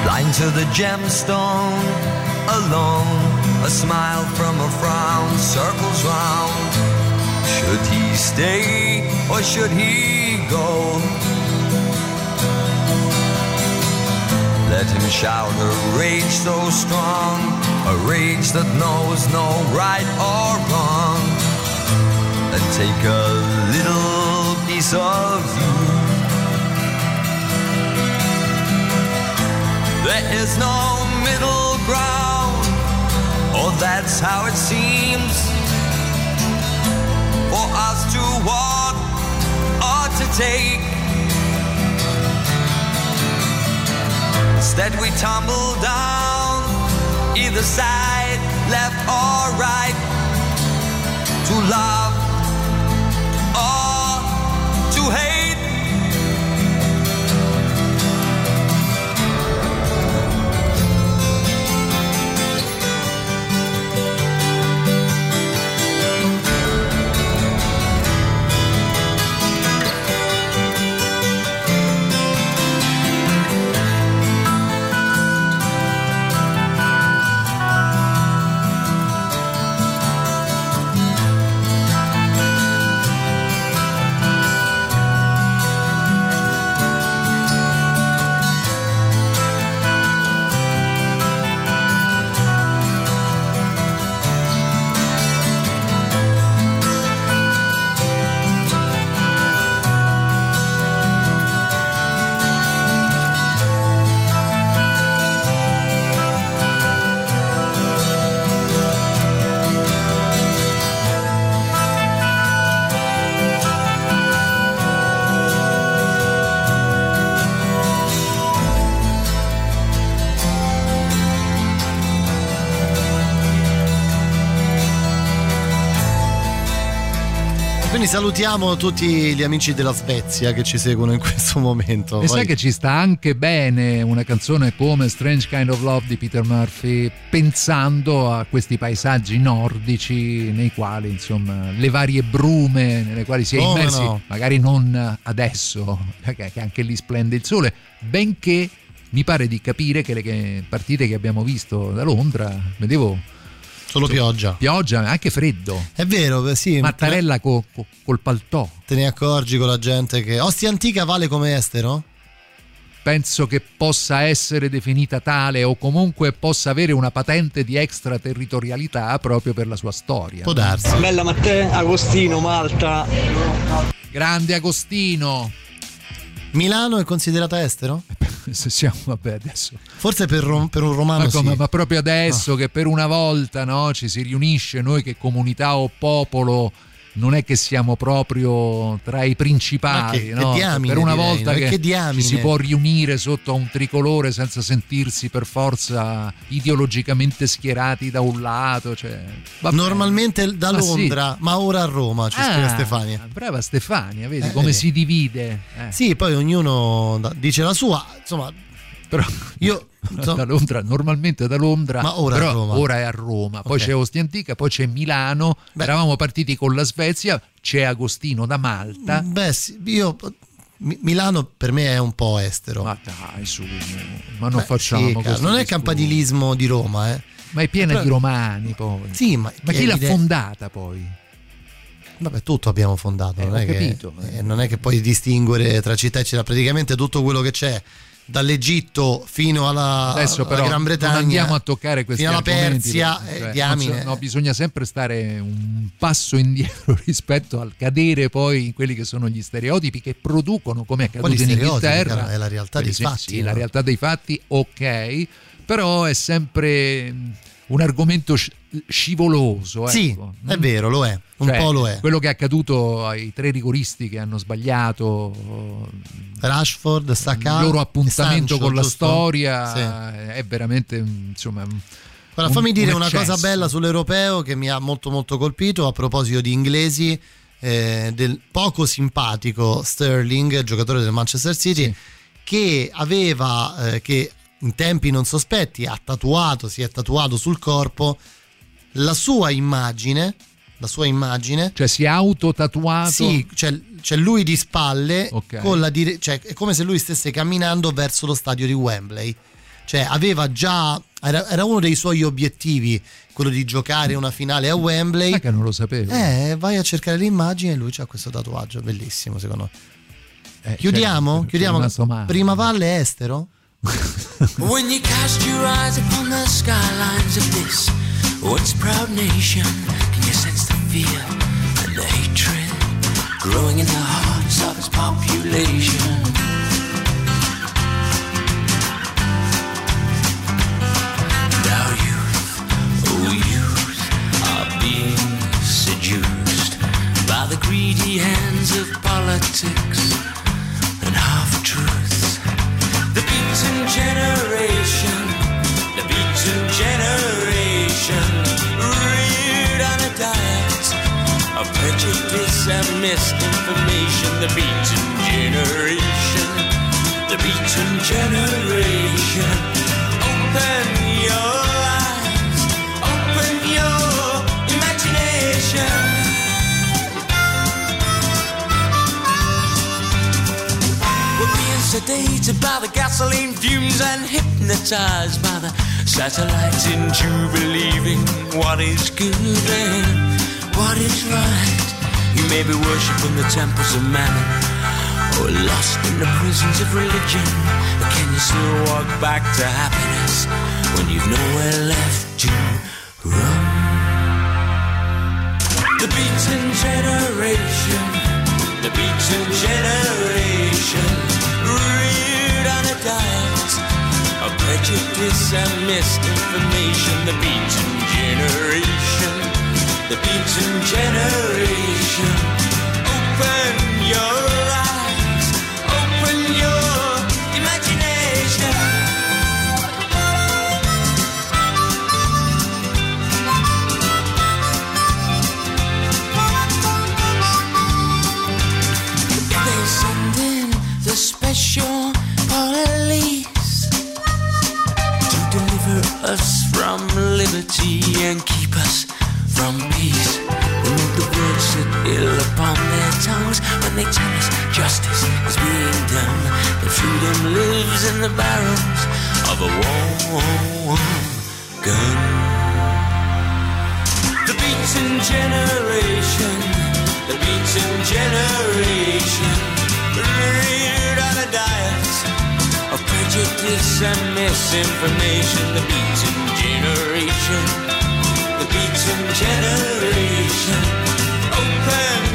Blind to the gemstone, alone, a smile from a frown circles round. Should he stay or should he go? Let him shout a rage so strong, a rage that knows no right or wrong. And take a little piece of you. There is no middle ground, or that's how it seems take. Instead, we tumble down either side, left or right, to love salutiamo tutti gli amici della Svezia che ci seguono in questo momento. E Poi- sai che ci sta anche bene una canzone come Strange Kind of Love di Peter Murphy, pensando a questi paesaggi nordici nei quali, insomma, le varie brume nelle quali si è immersi, no? magari non adesso, perché che anche lì splende il sole, benché mi pare di capire che le partite che abbiamo visto da Londra, vedevo Solo pioggia. pioggia, anche freddo. È vero, sì. Mattarella co- co- col paltò. Te ne accorgi con la gente che Ostia Antica vale come estero? penso che possa essere definita tale o comunque possa avere una patente di extraterritorialità proprio per la sua storia. Può darsi. Bella Matteo, Agostino, Malta. Grande Agostino. Milano è considerata estero? Se siamo, vabbè, adesso. Forse per, rom- per un romano Ma, come- sì. ma proprio adesso che per una volta no, ci si riunisce noi che comunità o popolo non è che siamo proprio tra i principali, che- che no? diamine, per una direi, volta no? che, Che si può riunire sotto a un tricolore senza sentirsi per forza ideologicamente schierati da un lato. Cioè. Normalmente da Ma sì. Londra, ma ora a Roma, ci Ah, Stefania. Brava Stefania, vedi Eh, come vedi. si divide. eh. Sì, poi ognuno dice la sua. Insomma, Però io da Londra, normalmente da Londra, Ma ora però ora è a Roma, poi Ok. c'è Ostia Antica, poi c'è Milano, eravamo partiti con la Svezia, c'è Agostino da Malta. Beh, sì, io Mi- Milano per me è un po' estero. Ma dai, su, ma non Beh, facciamo sì, caro, Non è campanilismo di Roma, eh. Ma è piena Però- di romani poi. Sì, ma, Ma chi l'ha evidente- fondata poi? Vabbè, tutto abbiamo fondato, Eh, non, è che, capito. eh, non è che puoi distinguere tra città e città, praticamente tutto quello che c'è dall'Egitto fino alla, Adesso alla però Gran Bretagna, non andiamo a toccare questi fino alla argomenti, Persia, eh, cioè, diamine. so- no, bisogna sempre stare un passo indietro rispetto al cadere poi in quelli che sono gli stereotipi che producono come è accaduto in Inghilterra? È la realtà dei esempio, fatti, sì, no? la realtà dei fatti ok però è sempre un argomento scivoloso Sì, ecco. è vero, lo è, un Cioè, po' lo è. quello che è accaduto ai tre rigoristi che hanno sbagliato Rashford, Saka, il loro appuntamento Sancho, con la giusto? storia Sì. è veramente insomma Guarda, un- fammi dire un una cosa bella sull'europeo che mi ha molto molto colpito a proposito di inglesi, eh, del poco simpatico Sterling, giocatore del Manchester City, che aveva, eh, che in tempi non sospetti ha tatuato, si è tatuato sul corpo la sua immagine, la sua immagine. Cioè si è autotatuato? Sì, c'è, c'è lui di spalle, Ok. con la dire- cioè, è come se lui stesse camminando verso lo stadio di Wembley. Cioè aveva già, era, era uno dei suoi obiettivi, quello di giocare una finale a Wembley. Sai che non lo sapevo. Eh, vai a cercare l'immagine e lui c'ha questo tatuaggio, bellissimo secondo me. Eh, Chiudiamo? c'è Chiudiamo. Prima Valle è estero? When you cast your eyes upon the skylines of this once proud nation, can you sense the fear and the hatred growing in the hearts of its population? And our youth, oh youth, are being seduced by the greedy hands of politics and half-truths. The beaten generation, of prejudice and misinformation. The beaten generation, the beaten generation. Open your eyes, open your imagination. We're being sedated by the gasoline fumes and hypnotized by the satellites into believing what is good what is right. You may be worshipping the temples of mammon or lost in the prisons of religion, but can you still walk back to happiness when you've nowhere left to run? The beaten generation, the beaten generation, reared on a diet of prejudice and misinformation. The beaten generation, the beaten generation. Open your eyes, open your imagination. They send in the special police to deliver us from liberty and keep us ill upon their tongues when they tell us justice is being done. That freedom lives in the barrels of a warm gun. The beaten generation, the beaten generation, reared on a diet of prejudice and misinformation. The beaten generation, the beaten generation. Open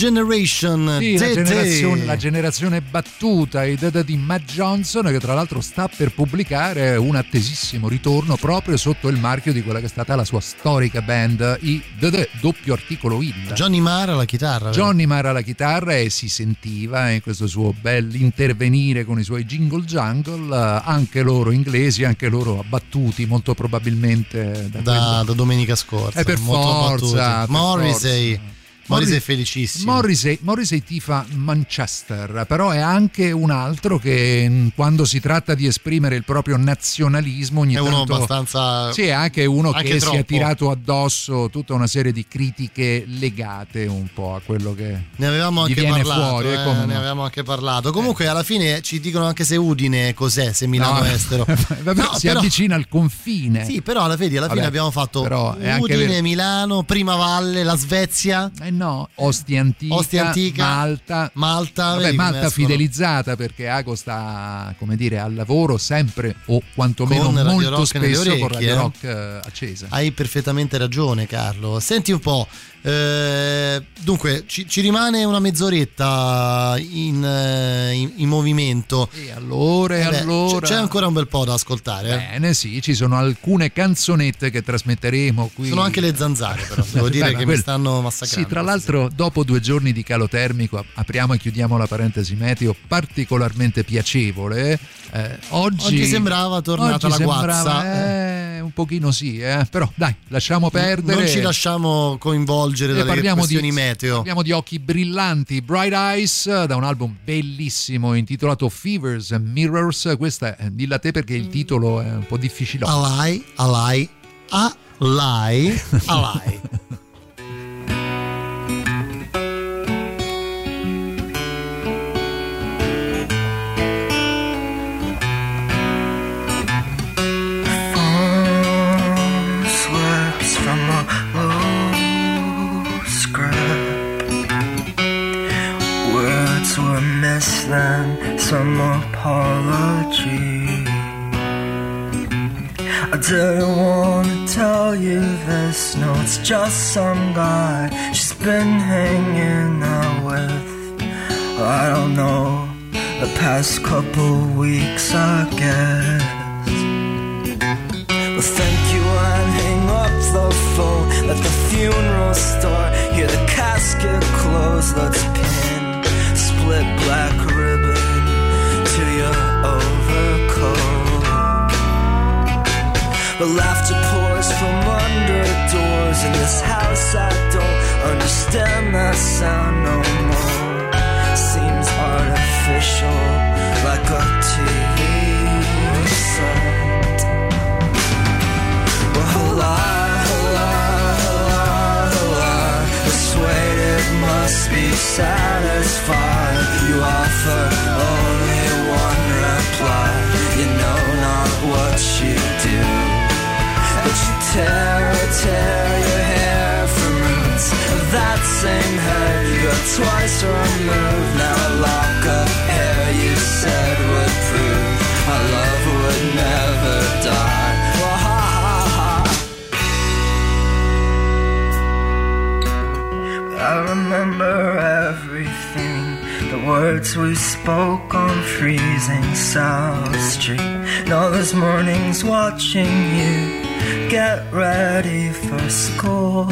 Generation. Sì, la generazione, la generazione battuta, Dada di Matt Johnson, che tra l'altro sta per pubblicare un attesissimo ritorno proprio sotto il marchio di quella che è stata la sua storica band, i Dada doppio articolo il. Johnny Marr alla chitarra. Johnny Marr alla chitarra e si sentiva in questo suo bel intervenire con i suoi jingle jungle, anche loro inglesi, anche loro abbattuti molto probabilmente da, da, da domenica scorsa. Eh, per molto forza, Morrissey. Morrissey è felicissimo. Morrissey, Morrissey tifa Manchester, però è anche un altro che mh, quando si tratta di esprimere il proprio nazionalismo ogni È uno tanto... abbastanza. Sì, è anche uno anche che si è troppo. tirato addosso tutta una serie di critiche legate un po' a quello che Ne avevamo anche viene parlato. fuori. eh, come ne avevamo anche parlato. Comunque, alla fine ci dicono anche se Udine cos'è, se Milano No, estero. vabbè, No, si però- avvicina al confine. Sì, però alla fine, alla fine Vabbè, abbiamo fatto Udine, Milano, Prima Valle, la Svezia. Eh no, Ostia Antica, Ostia Antica, Malta. Malta, Vabbè, Malta fidelizzata perché Ago sta, come dire, al lavoro sempre o quantomeno Con molto spesso con orecchie, Radio eh. Rock eh, accesa. Hai perfettamente ragione, Carlo. Senti un po'. Eh, dunque, ci, ci rimane una mezz'oretta in, eh, in- in movimento. E allora, e Eh beh, allora. C'è, ancora un bel po' da ascoltare. eh. Bene, sì, ci sono alcune canzonette che trasmetteremo qui. Sono anche le zanzare, però. Devo dire Beh, che quelle- mi stanno massacrando. Sì, tra l'altro, dopo due giorni di calo termico, ap- apriamo e chiudiamo la parentesi meteo, particolarmente piacevole. eh, oggi, Oggi sembrava tornata oggi la sembrava, guazza. eh, un pochino sì, eh, però dai, lasciamo perdere. Non ci lasciamo coinvolgere E dalle parliamo questioni di, meteo. parliamo di occhi brillanti, Bright Eyes, da un album bellissimo intitolato Fevers and Mirrors. Questa è dilla te perché il titolo è un po' difficile. Alai, alai, alai, alai. Didn't want to tell you this, no, it's just some guy she's been hanging out with. I don't know, the past couple weeks, I guess. Well, thank you and hang up the phone. Let the funeral start. Hear the casket close. Let's pin split black But laughter pours from under doors in this house. I don't understand that sound no more. Seems artificial, like a TV set. Well, hola, hola, hola, hola. Persuaded must be satisfied. You offer only one reply. You know not what you tear, tear your hair from roots of that same head you got twice removed. Now a lock of hair you said would prove our love would never die. Well, ha ha ha. I remember everything. The words we spoke on freezing South Street. And all those mornings watching you get ready for school.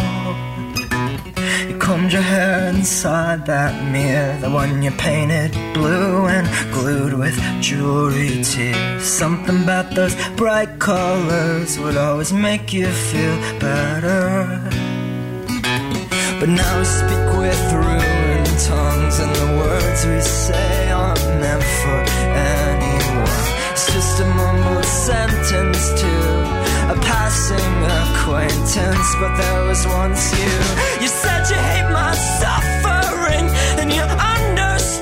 You combed your hair inside that mirror, the one you painted blue and glued with jewelry tears. Something about those bright colors would always make you feel better. But now we speak with ruined tongues, and the words we say aren't meant for anyone. It's just a mumbled sentence to a passing acquaintance. But there was once you. You said you hate my suffering, and you understood,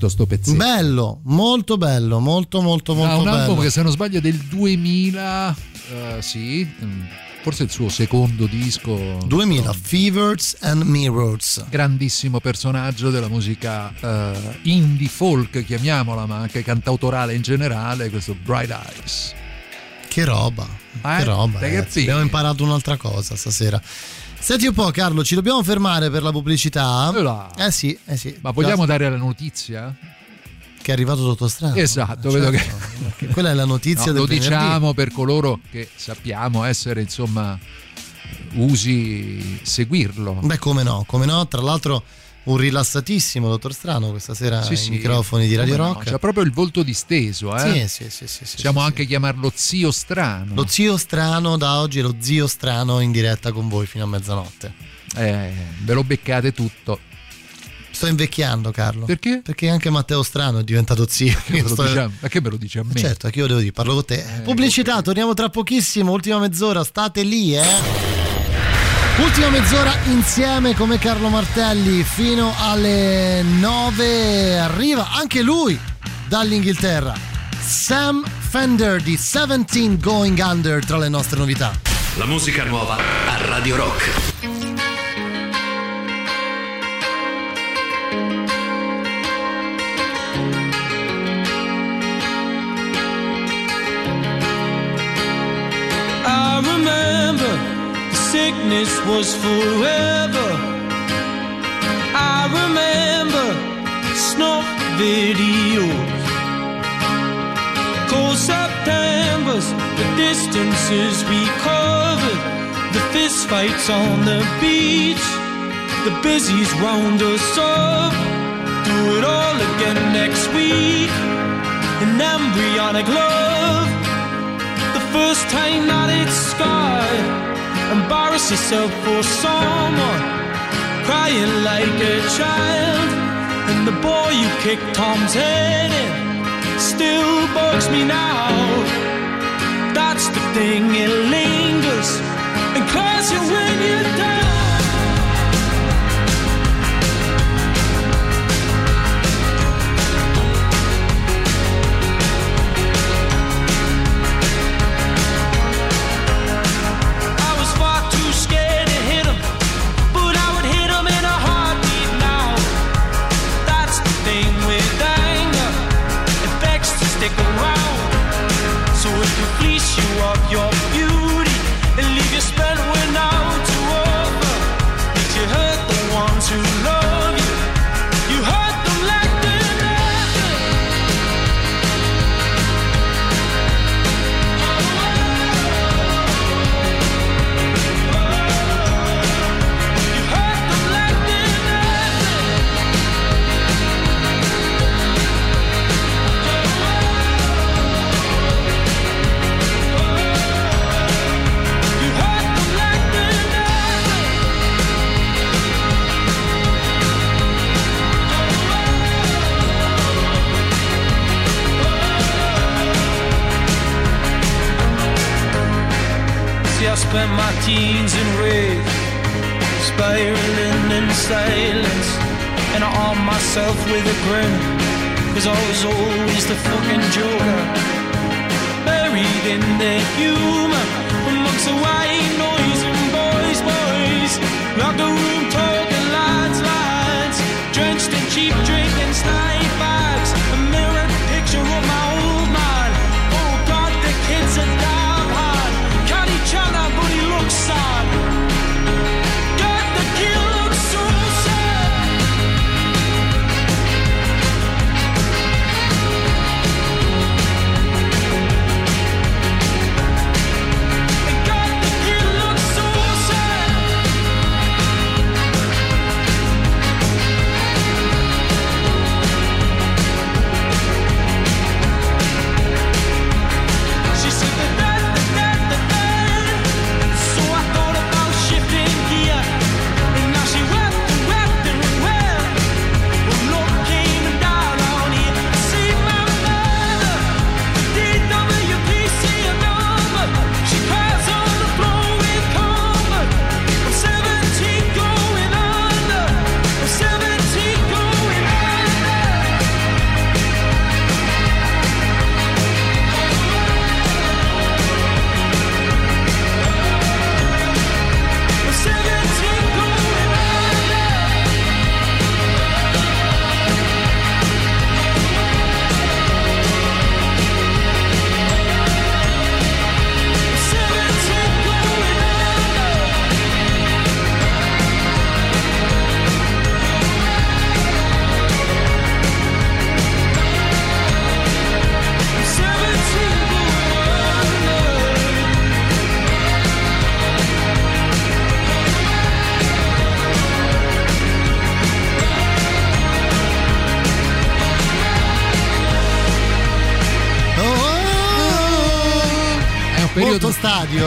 fatto sto pezzetto? Bello, molto bello, molto molto molto Ah, un bello. album che se non sbaglio è del 2000, eh, sì, mm, forse il suo secondo disco. 2000, Fevers and Mirrors. Grandissimo personaggio della musica eh, indie folk, chiamiamola, ma anche cantautorale in generale, questo Bright Eyes. Che roba, Eh, che roba. ragazzi. Abbiamo imparato un'altra cosa stasera. Senti un po', Carlo, ci dobbiamo fermare per la pubblicità. Eh sì, eh sì. Ma vogliamo dare la notizia? Che è arrivato Sottostrano. Esatto, vedo che... Che quella è la notizia No, del lo venerdì. diciamo per coloro che sappiamo essere, insomma, usi seguirlo. Beh, come no, come no. Tra l'altro, un rilassatissimo dottor Strano questa sera Sì, ai sì, microfoni di Radio come no, Rock. C'ha proprio il volto disteso, eh? Sì, sì, sì, sì, sì, Possiamo anche chiamarlo zio strano. Lo zio strano da oggi è lo zio strano in diretta con voi fino a mezzanotte. Eh, ve lo beccate tutto. Sto invecchiando, Carlo. Perché? Perché anche Matteo Strano è diventato zio. Lo sto- dice a- ma che me lo dice a me? Eh, Certo, che io devo dire, parlo con te. Pubblicità, torniamo tra pochissimo, ultima mezz'ora, state lì, eh. Ultima mezz'ora insieme come Carlo Martelli fino alle 9 arriva anche lui dall'Inghilterra. Sam Fender di 17 Going Under tra le nostre novità. La musica nuova a Radio Rock. I remember the sickness was forever. I remember snuff videos. Cold Septembers, the distances we covered, the fist fights on the beach, the busies round us up. Do it all again next week. An embryonic love the first time that it's scarred. Embarrass yourself for someone, crying like a child. And the boy you kicked Tom's head in still bugs me now. That's the thing, it lingers and claws you when you're down. Fleece you of your beauty spent my teens in rage, spiraling in silence, and I armed myself with a grin, cause I was always the fucking joker. Buried in the humor, amongst the white noise and boys, boys, like the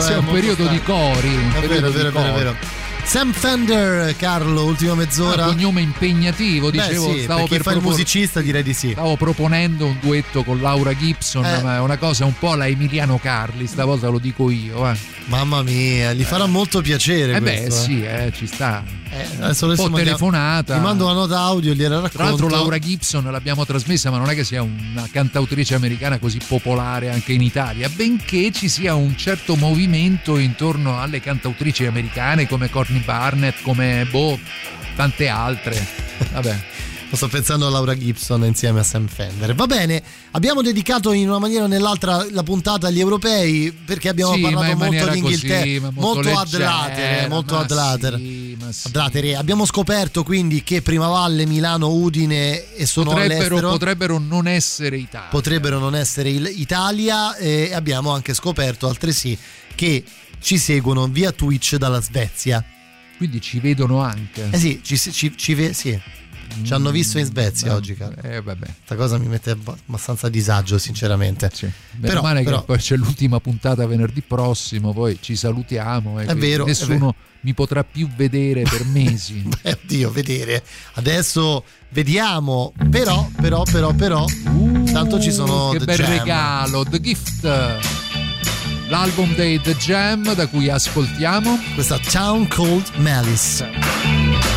Stadio, sì, eh, è un periodo di cori. un È vero, è vero, è vero, è vero. Sam Fender, Carlo, ultima mezz'ora. Ah, cognome impegnativo, Beh, dicevo, sì, stavo per per fa il propor- musicista direi di sì. Stavo proponendo un duetto con Laura Gibson, Eh. ma è una cosa un po' la Emiliano Carli, stavolta lo dico io. Eh, Mamma mia, gli farà molto piacere Eh beh, questo. sì, eh, ci sta. Adesso, un po' telefonata. Ti mando una nota audio, gliela racconto. Tra l'altro Laura Gibson l'abbiamo trasmessa, ma non è che sia una cantautrice americana così popolare anche in Italia, benché ci sia un certo movimento intorno alle cantautrici americane come Courtney Barnett, come boh, tante altre. Vabbè. Sto pensando a Laura Gibson insieme a Sam Fender. Va bene, abbiamo dedicato in una maniera o nell'altra la puntata agli europei perché abbiamo Sì, parlato molto di Inghilterra, molto molto ad leggera, latere, molto ad latere. sì. Ad latere. Abbiamo scoperto quindi che Primavalle, Milano, Udine e sono Potrebbero, all'estero potrebbero non essere Italia. potrebbero non essere Italia e abbiamo anche scoperto altresì che ci seguono via Twitch dalla Svezia. Quindi ci vedono anche. Eh sì, ci, ci, ci ve- sì. Ci hanno visto in Svezia Mm, oggi, caro. Eh, vabbè. Questa cosa mi mette abba- abbastanza a disagio, sinceramente. Meno Però, male però- che poi c'è l'ultima puntata venerdì prossimo, poi ci salutiamo. e È vero, è Nessuno vero. mi potrà più vedere per mesi. Eh, oddio, vedere. Adesso vediamo. Però, però, però, però. tanto ci sono Uh, che The bel Jam. regalo, The Gift. L'album dei The Jam da cui ascoltiamo. Questa Town Called Malice.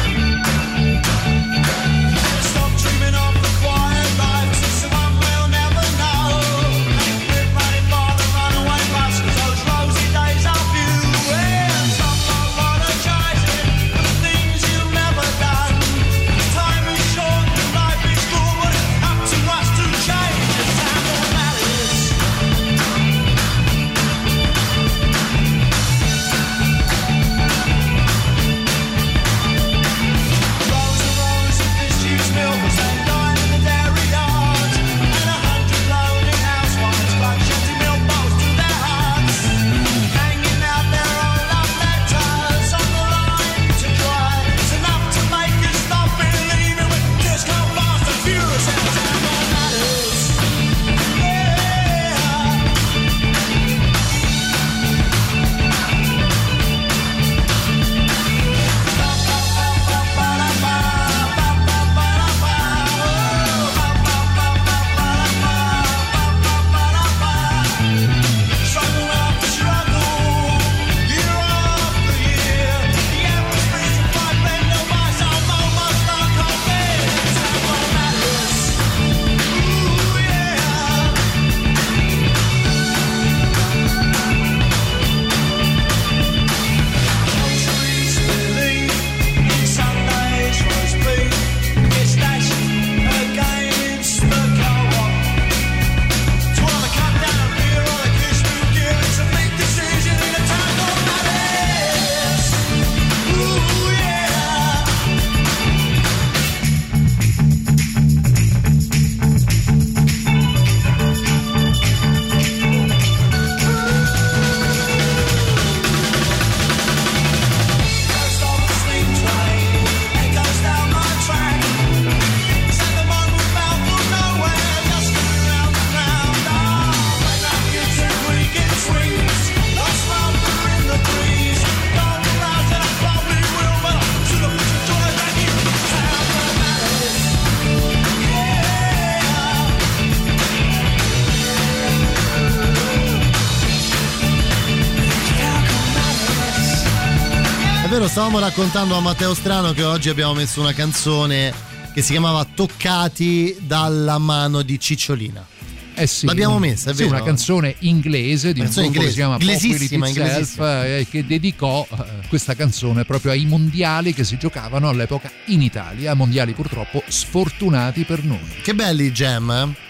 Stavamo raccontando a Matteo Strano che oggi abbiamo messo una canzone che si chiamava Toccati dalla mano di Cicciolina. Eh sì, L'abbiamo messa, è sì, vero? una canzone inglese di un Canzone gruppo che si chiama Pop With inglesissima, Itself, inglesissima. eh, che dedicò eh, questa canzone proprio ai mondiali che si giocavano all'epoca in Italia, mondiali purtroppo sfortunati per noi. Che belli i jam, eh?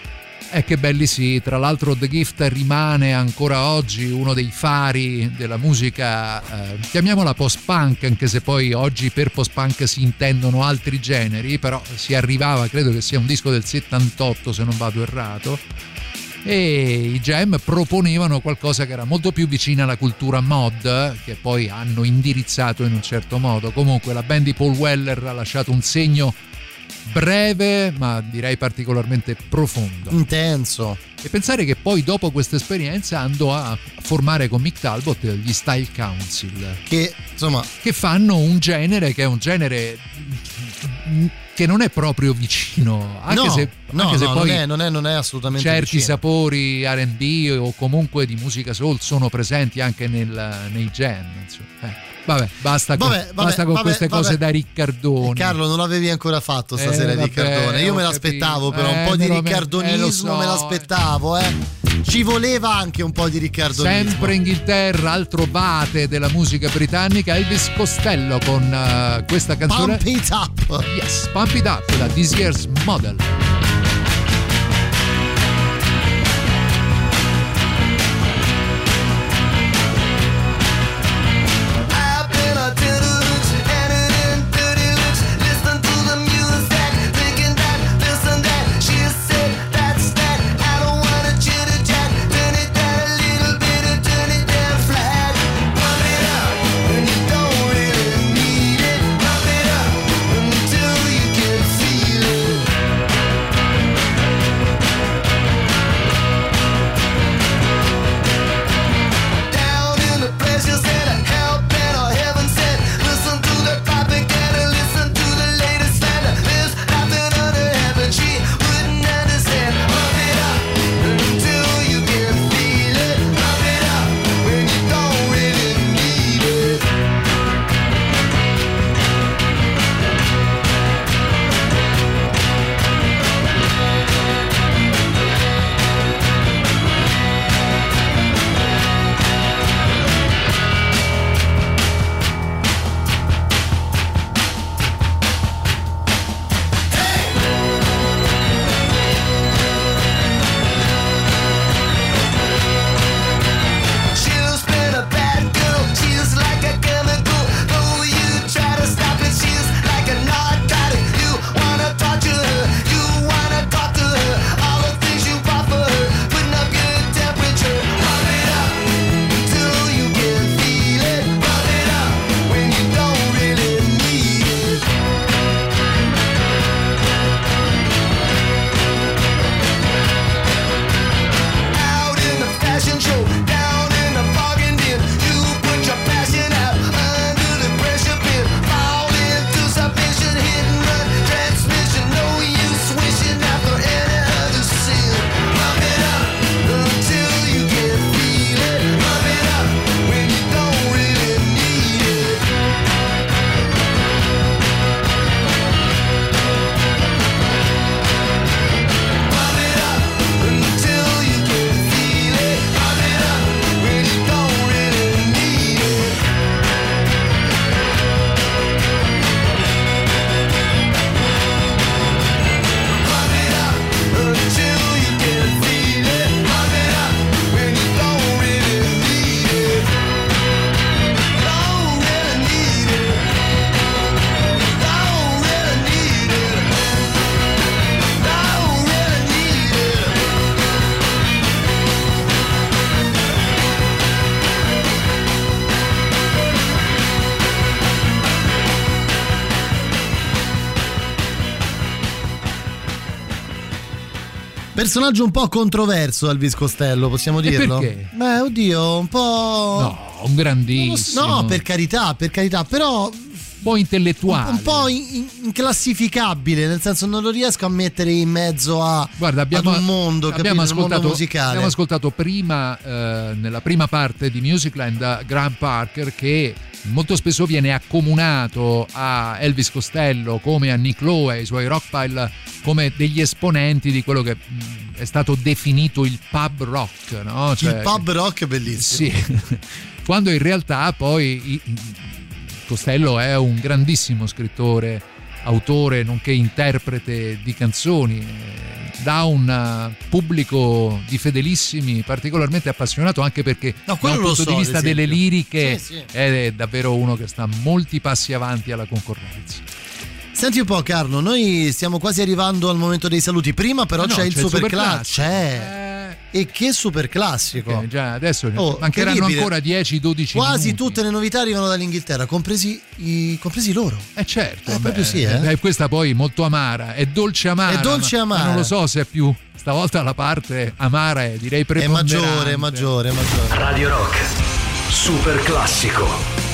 E che belli sì, tra l'altro The Gift rimane ancora oggi uno dei fari della musica, eh, chiamiamola post-punk, anche se poi oggi per post-punk si intendono altri generi, però si arrivava, credo che sia un disco del 78 se non vado errato, e i Jam proponevano qualcosa che era molto più vicina alla cultura mod, che poi hanno indirizzato in un certo modo. Comunque la band di Paul Weller ha lasciato un segno breve ma direi particolarmente profondo. Intenso. E pensare che poi dopo questa esperienza andò a formare con Mick Talbot gli Style Council. Che insomma. Che fanno un genere che è un genere che non è proprio vicino. Anche no, se, no, anche se no, poi non, è, non, è, non è assolutamente certi vicino. sapori RB o comunque di musica soul sono presenti anche nel- nei jam. Eh, vabbè, basta con, Vabbè, basta con vabbè, queste cose da Riccardoni. Carlo non l'avevi ancora fatto stasera Eh, Riccardone io me l'aspettavo però un Eh, po' di me riccardonismo eh, lo so, me l'aspettavo eh. ci voleva anche un po' di riccardonismo Sempre Inghilterra, altro bate della musica britannica, Elvis Costello con eh, questa canzone. Pump it up Yes, Pump It Up, da This Year's Model. Personaggio un po' controverso Elvis Costello possiamo dirlo perché? beh oddio un po' No, un grandissimo. No, per carità, per carità, però po' intellettuale. un po' in- in- inclassificabile, nel senso non lo riesco a mettere in mezzo a Guarda, abbiamo, un mondo, abbiamo capito? Un mondo ascoltato, musicale. abbiamo ascoltato prima, eh, nella prima parte di Musicland, Graham Parker che molto spesso viene accomunato a Elvis Costello come a Nick Lowe e ai suoi Rockpile come degli esponenti di quello che mh, è stato definito il pub rock. No? Cioè- Il pub rock è bellissimo. Sì, quando in realtà poi i- Costello è un grandissimo scrittore, autore nonché interprete di canzoni, eh, da un eh, pubblico di fedelissimi particolarmente appassionato anche perché No, da quello un lo punto so, di vista delle liriche Sì, sì. è davvero uno che sta molti passi avanti alla concorrenza. Senti un po' Carlo, noi stiamo quasi arrivando al momento dei saluti. Prima però Ah, no, c'è il c'è il super super classico. C'è. E che super classico. Eh, già adesso Oh, mancheranno ancora 10-12 Quasi minuti. tutte le novità arrivano dall'Inghilterra, compresi, i, compresi loro. Eh certo, Eh, proprio beh, sì, eh. beh, questa poi molto amara, è dolce amara. È dolce ma- amara. Ma non lo so se è più stavolta la parte amara è direi È preponderante. maggiore, è maggiore, è maggiore. Radio Rock, super classico.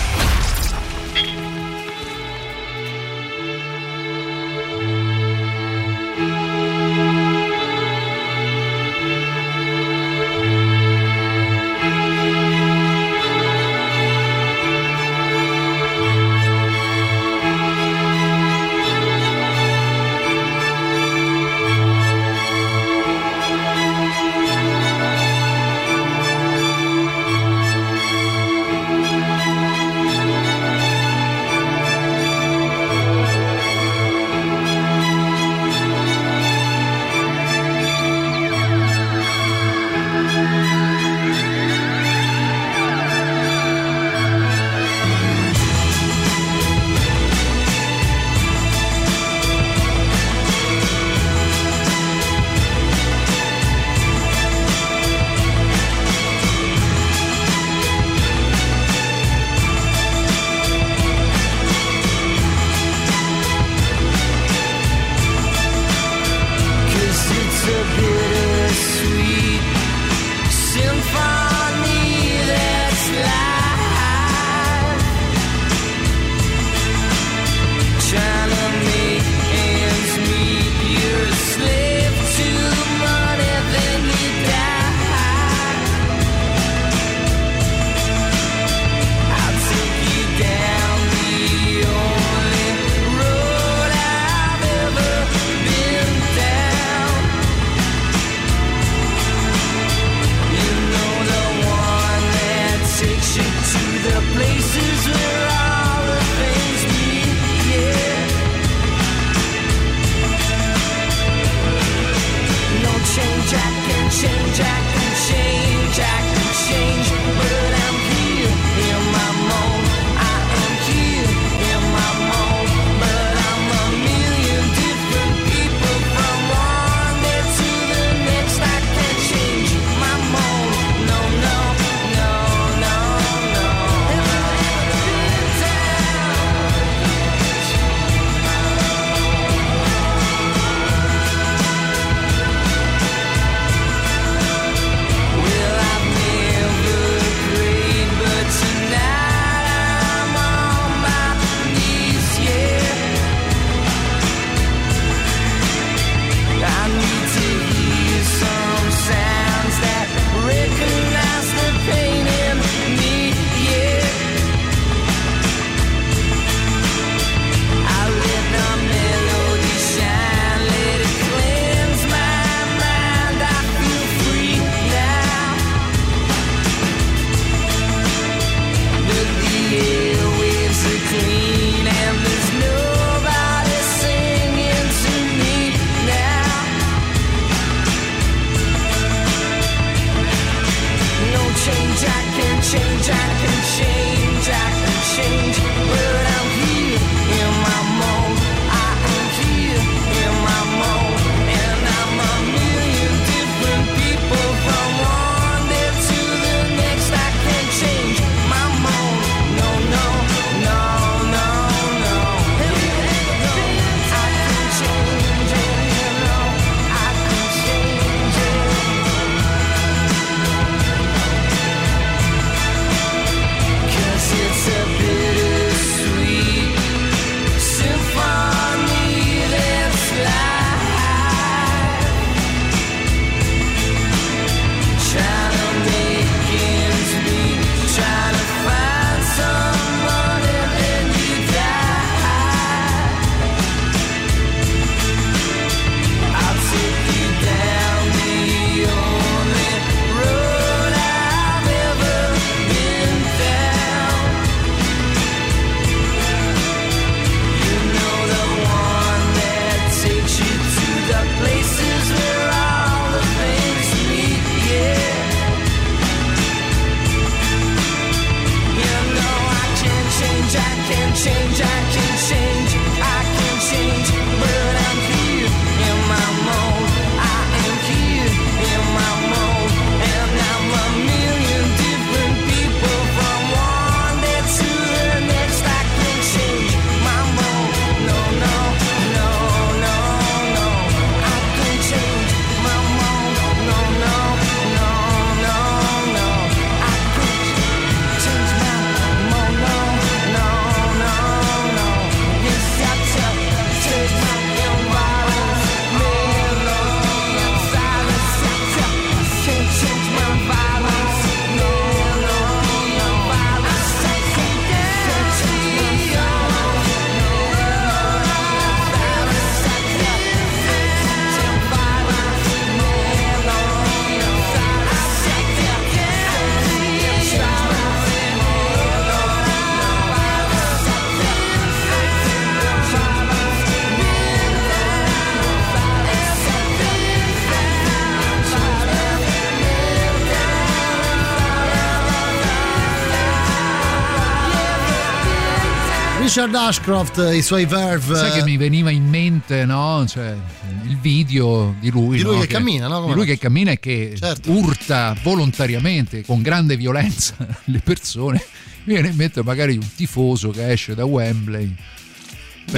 Richard Ashcroft, i suoi Verve. Sai che mi veniva in mente, no? Cioè, il video di lui. Di lui no? che cammina, no? Come Di lui che cammina e che Certo. urta volontariamente, con grande violenza, le persone. Mi viene in mente magari un tifoso che esce da Wembley.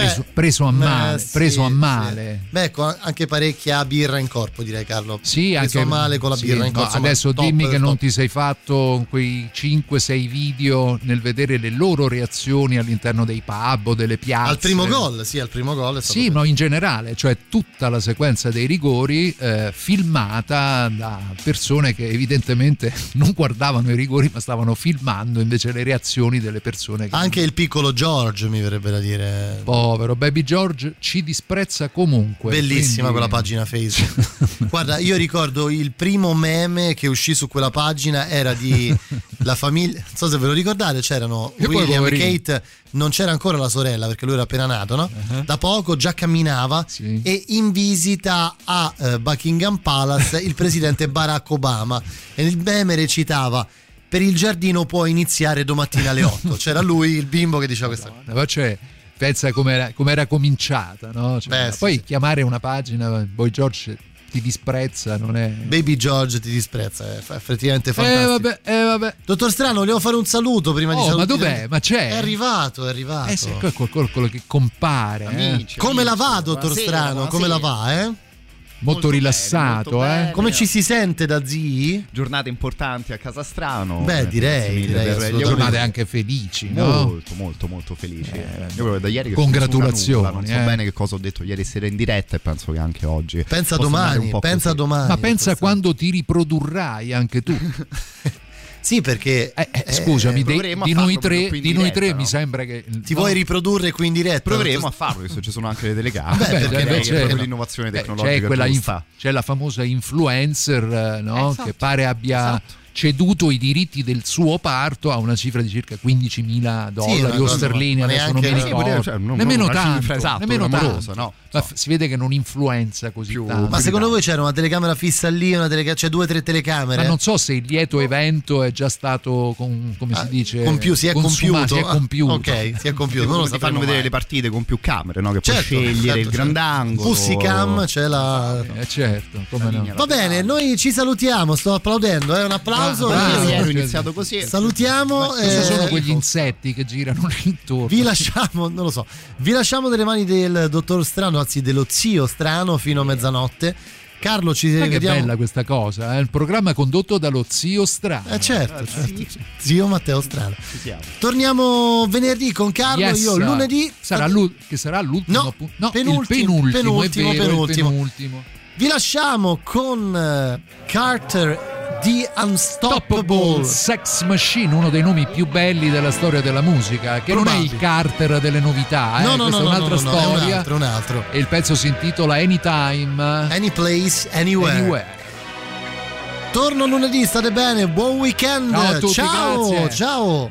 Preso, Beh, preso a beh, male, sì, preso a sì. male. Beh, ecco, anche parecchia birra in corpo, direi Carlo. Sì, Preso anche male con la sì, birra in no, corpo. insomma, adesso dimmi che non top. ti sei fatto quei 5-6 video nel vedere le loro reazioni all'interno dei pub o delle piazze. Al primo gol, sì, al primo gol Sì, ma in generale, cioè tutta la sequenza dei rigori eh, filmata da persone che evidentemente non guardavano i rigori ma stavano filmando invece le reazioni delle persone che... Anche il piccolo George, mi verrebbe da dire. Povero Baby George ci disprezza comunque. Bellissima quindi- quella pagina Facebook. Guarda, io ricordo il primo meme che uscì su quella pagina era di la famiglia. Non so se ve lo ricordate, c'erano E William e. Kate. Non c'era ancora la sorella perché lui era appena nato, no? Uh-huh. Da poco già camminava e in visita a eh, Buckingham Palace il presidente Barack Obama. E il meme recitava. Per il giardino può iniziare domattina alle 8. C'era lui, il bimbo, che diceva questa cosa. Ma cioè, pensa com'era, com'era cominciata, no? Cioè, Beh, sì, poi sì. chiamare una pagina Boy George ti disprezza, non è... Baby George ti disprezza, è fa- effettivamente Eh fantastico. vabbè, eh vabbè. Dottor Strano, volevo fare un saluto prima di Oh, ma salutare. dov'è? Ma c'è? È arrivato, è arrivato. Eh sì, quello- quello che compare. eh. Amici, Come la va, dottor Buonasera, Strano? Come la va, eh? Molto, rilassato, eh. Come ci si sente da zii? Giornate importanti a casa strano. Beh, Eh, direi, direi. Giornate anche felici, no? Molto, molto, molto felici. Io proprio da ieri che Congratulazioni, non so eh. bene che cosa ho detto ieri sera in diretta e penso che anche oggi. Pensa domani, pensa così. domani. Ma pensa quando ti riprodurrai anche tu. Sì, perché Eh, eh, scusami, dei- proveremo a di, noi tre, di noi tre no? mi sembra che ti vuoi riprodurre qui in diretta? Proveremo a farlo, visto che ci sono anche le telecamere. Beh, no? proprio Beh, l'innovazione Beh, tecnologica c'è, quella inf- c'è la famosa influencer eh, no? Esatto. che pare abbia ceduto i diritti del suo parto a una cifra di circa 15.000 dollari una o sterline, ma adesso non mi ricordo. Cioè, non- nemmeno tanto, cifra, esatto, nemmeno tanto. no? Ma f- si vede che non influenza così tanto. Ma secondo voi c'era una telecamera fissa lì, una teleca- c'è due o tre telecamere? Ma non so se il lieto evento è già stato, con- come si dice, Compiu- si è compiuto? si è compiuto. Ah, ok, si è compiuto. Non si fanno vedere mai. le partite con più camere, no? Che puoi Certo, scegliere certo, il certo. grandangolo. Pussy Cam c'è la. Eh, certo, come no. Va bene, noi ci salutiamo, sto applaudendo, è un applauso. Ah, bravo. Io- Ieri ho iniziato così. Salutiamo. Cosa eh, sono quegli insetti che girano intorno? Vi lasciamo, non lo so, vi lasciamo delle mani del dottor Strano, anzi dello zio Strano fino a mezzanotte. Carlo, ci che rivediamo. bella questa cosa, è il programma condotto dallo zio Strano. Eh certo, certo. Zio Matteo Strano. Torniamo venerdì con Carlo, Yes. io lunedì. sarà, l'u- che sarà l'ultimo No, appunto- no, penultimo, penultimo, penultimo, è vero, penultimo. penultimo. Vi lasciamo con eh, Carter The Unstoppable. Sex Machine, uno dei nomi più belli della storia della musica, che non è il. Carter delle novità, eh, No, no, questa no, è un'altra no, è un storia. altro, un altro. E il pezzo si intitola Anytime Any place, anywhere. Anywhere. Torno lunedì, state bene, buon weekend. Ciao a tutti, ciao, ciao.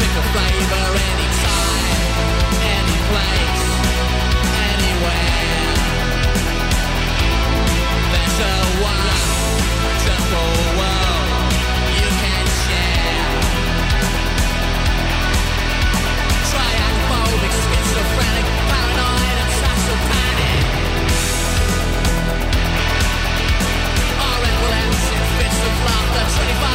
Pick a flavor any place, anywhere. There's a world you can share. Schizophrenic, paranoid, and epilepsy, fits of laughter, 25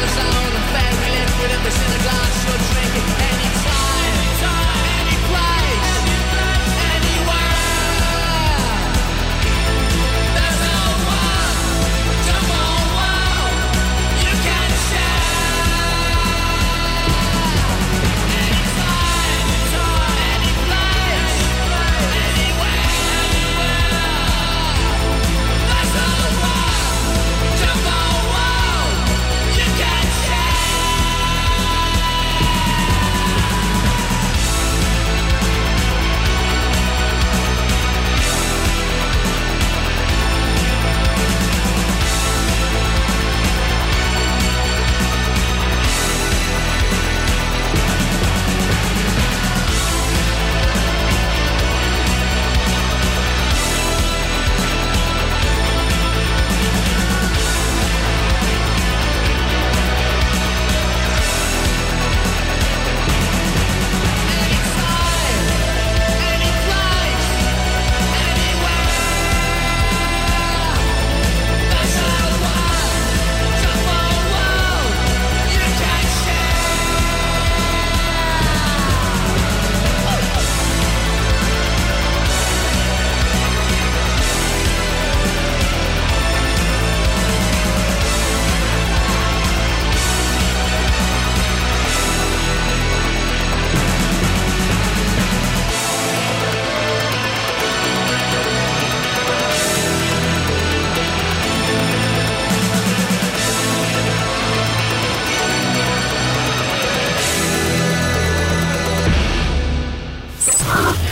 Amazon and drinking. Any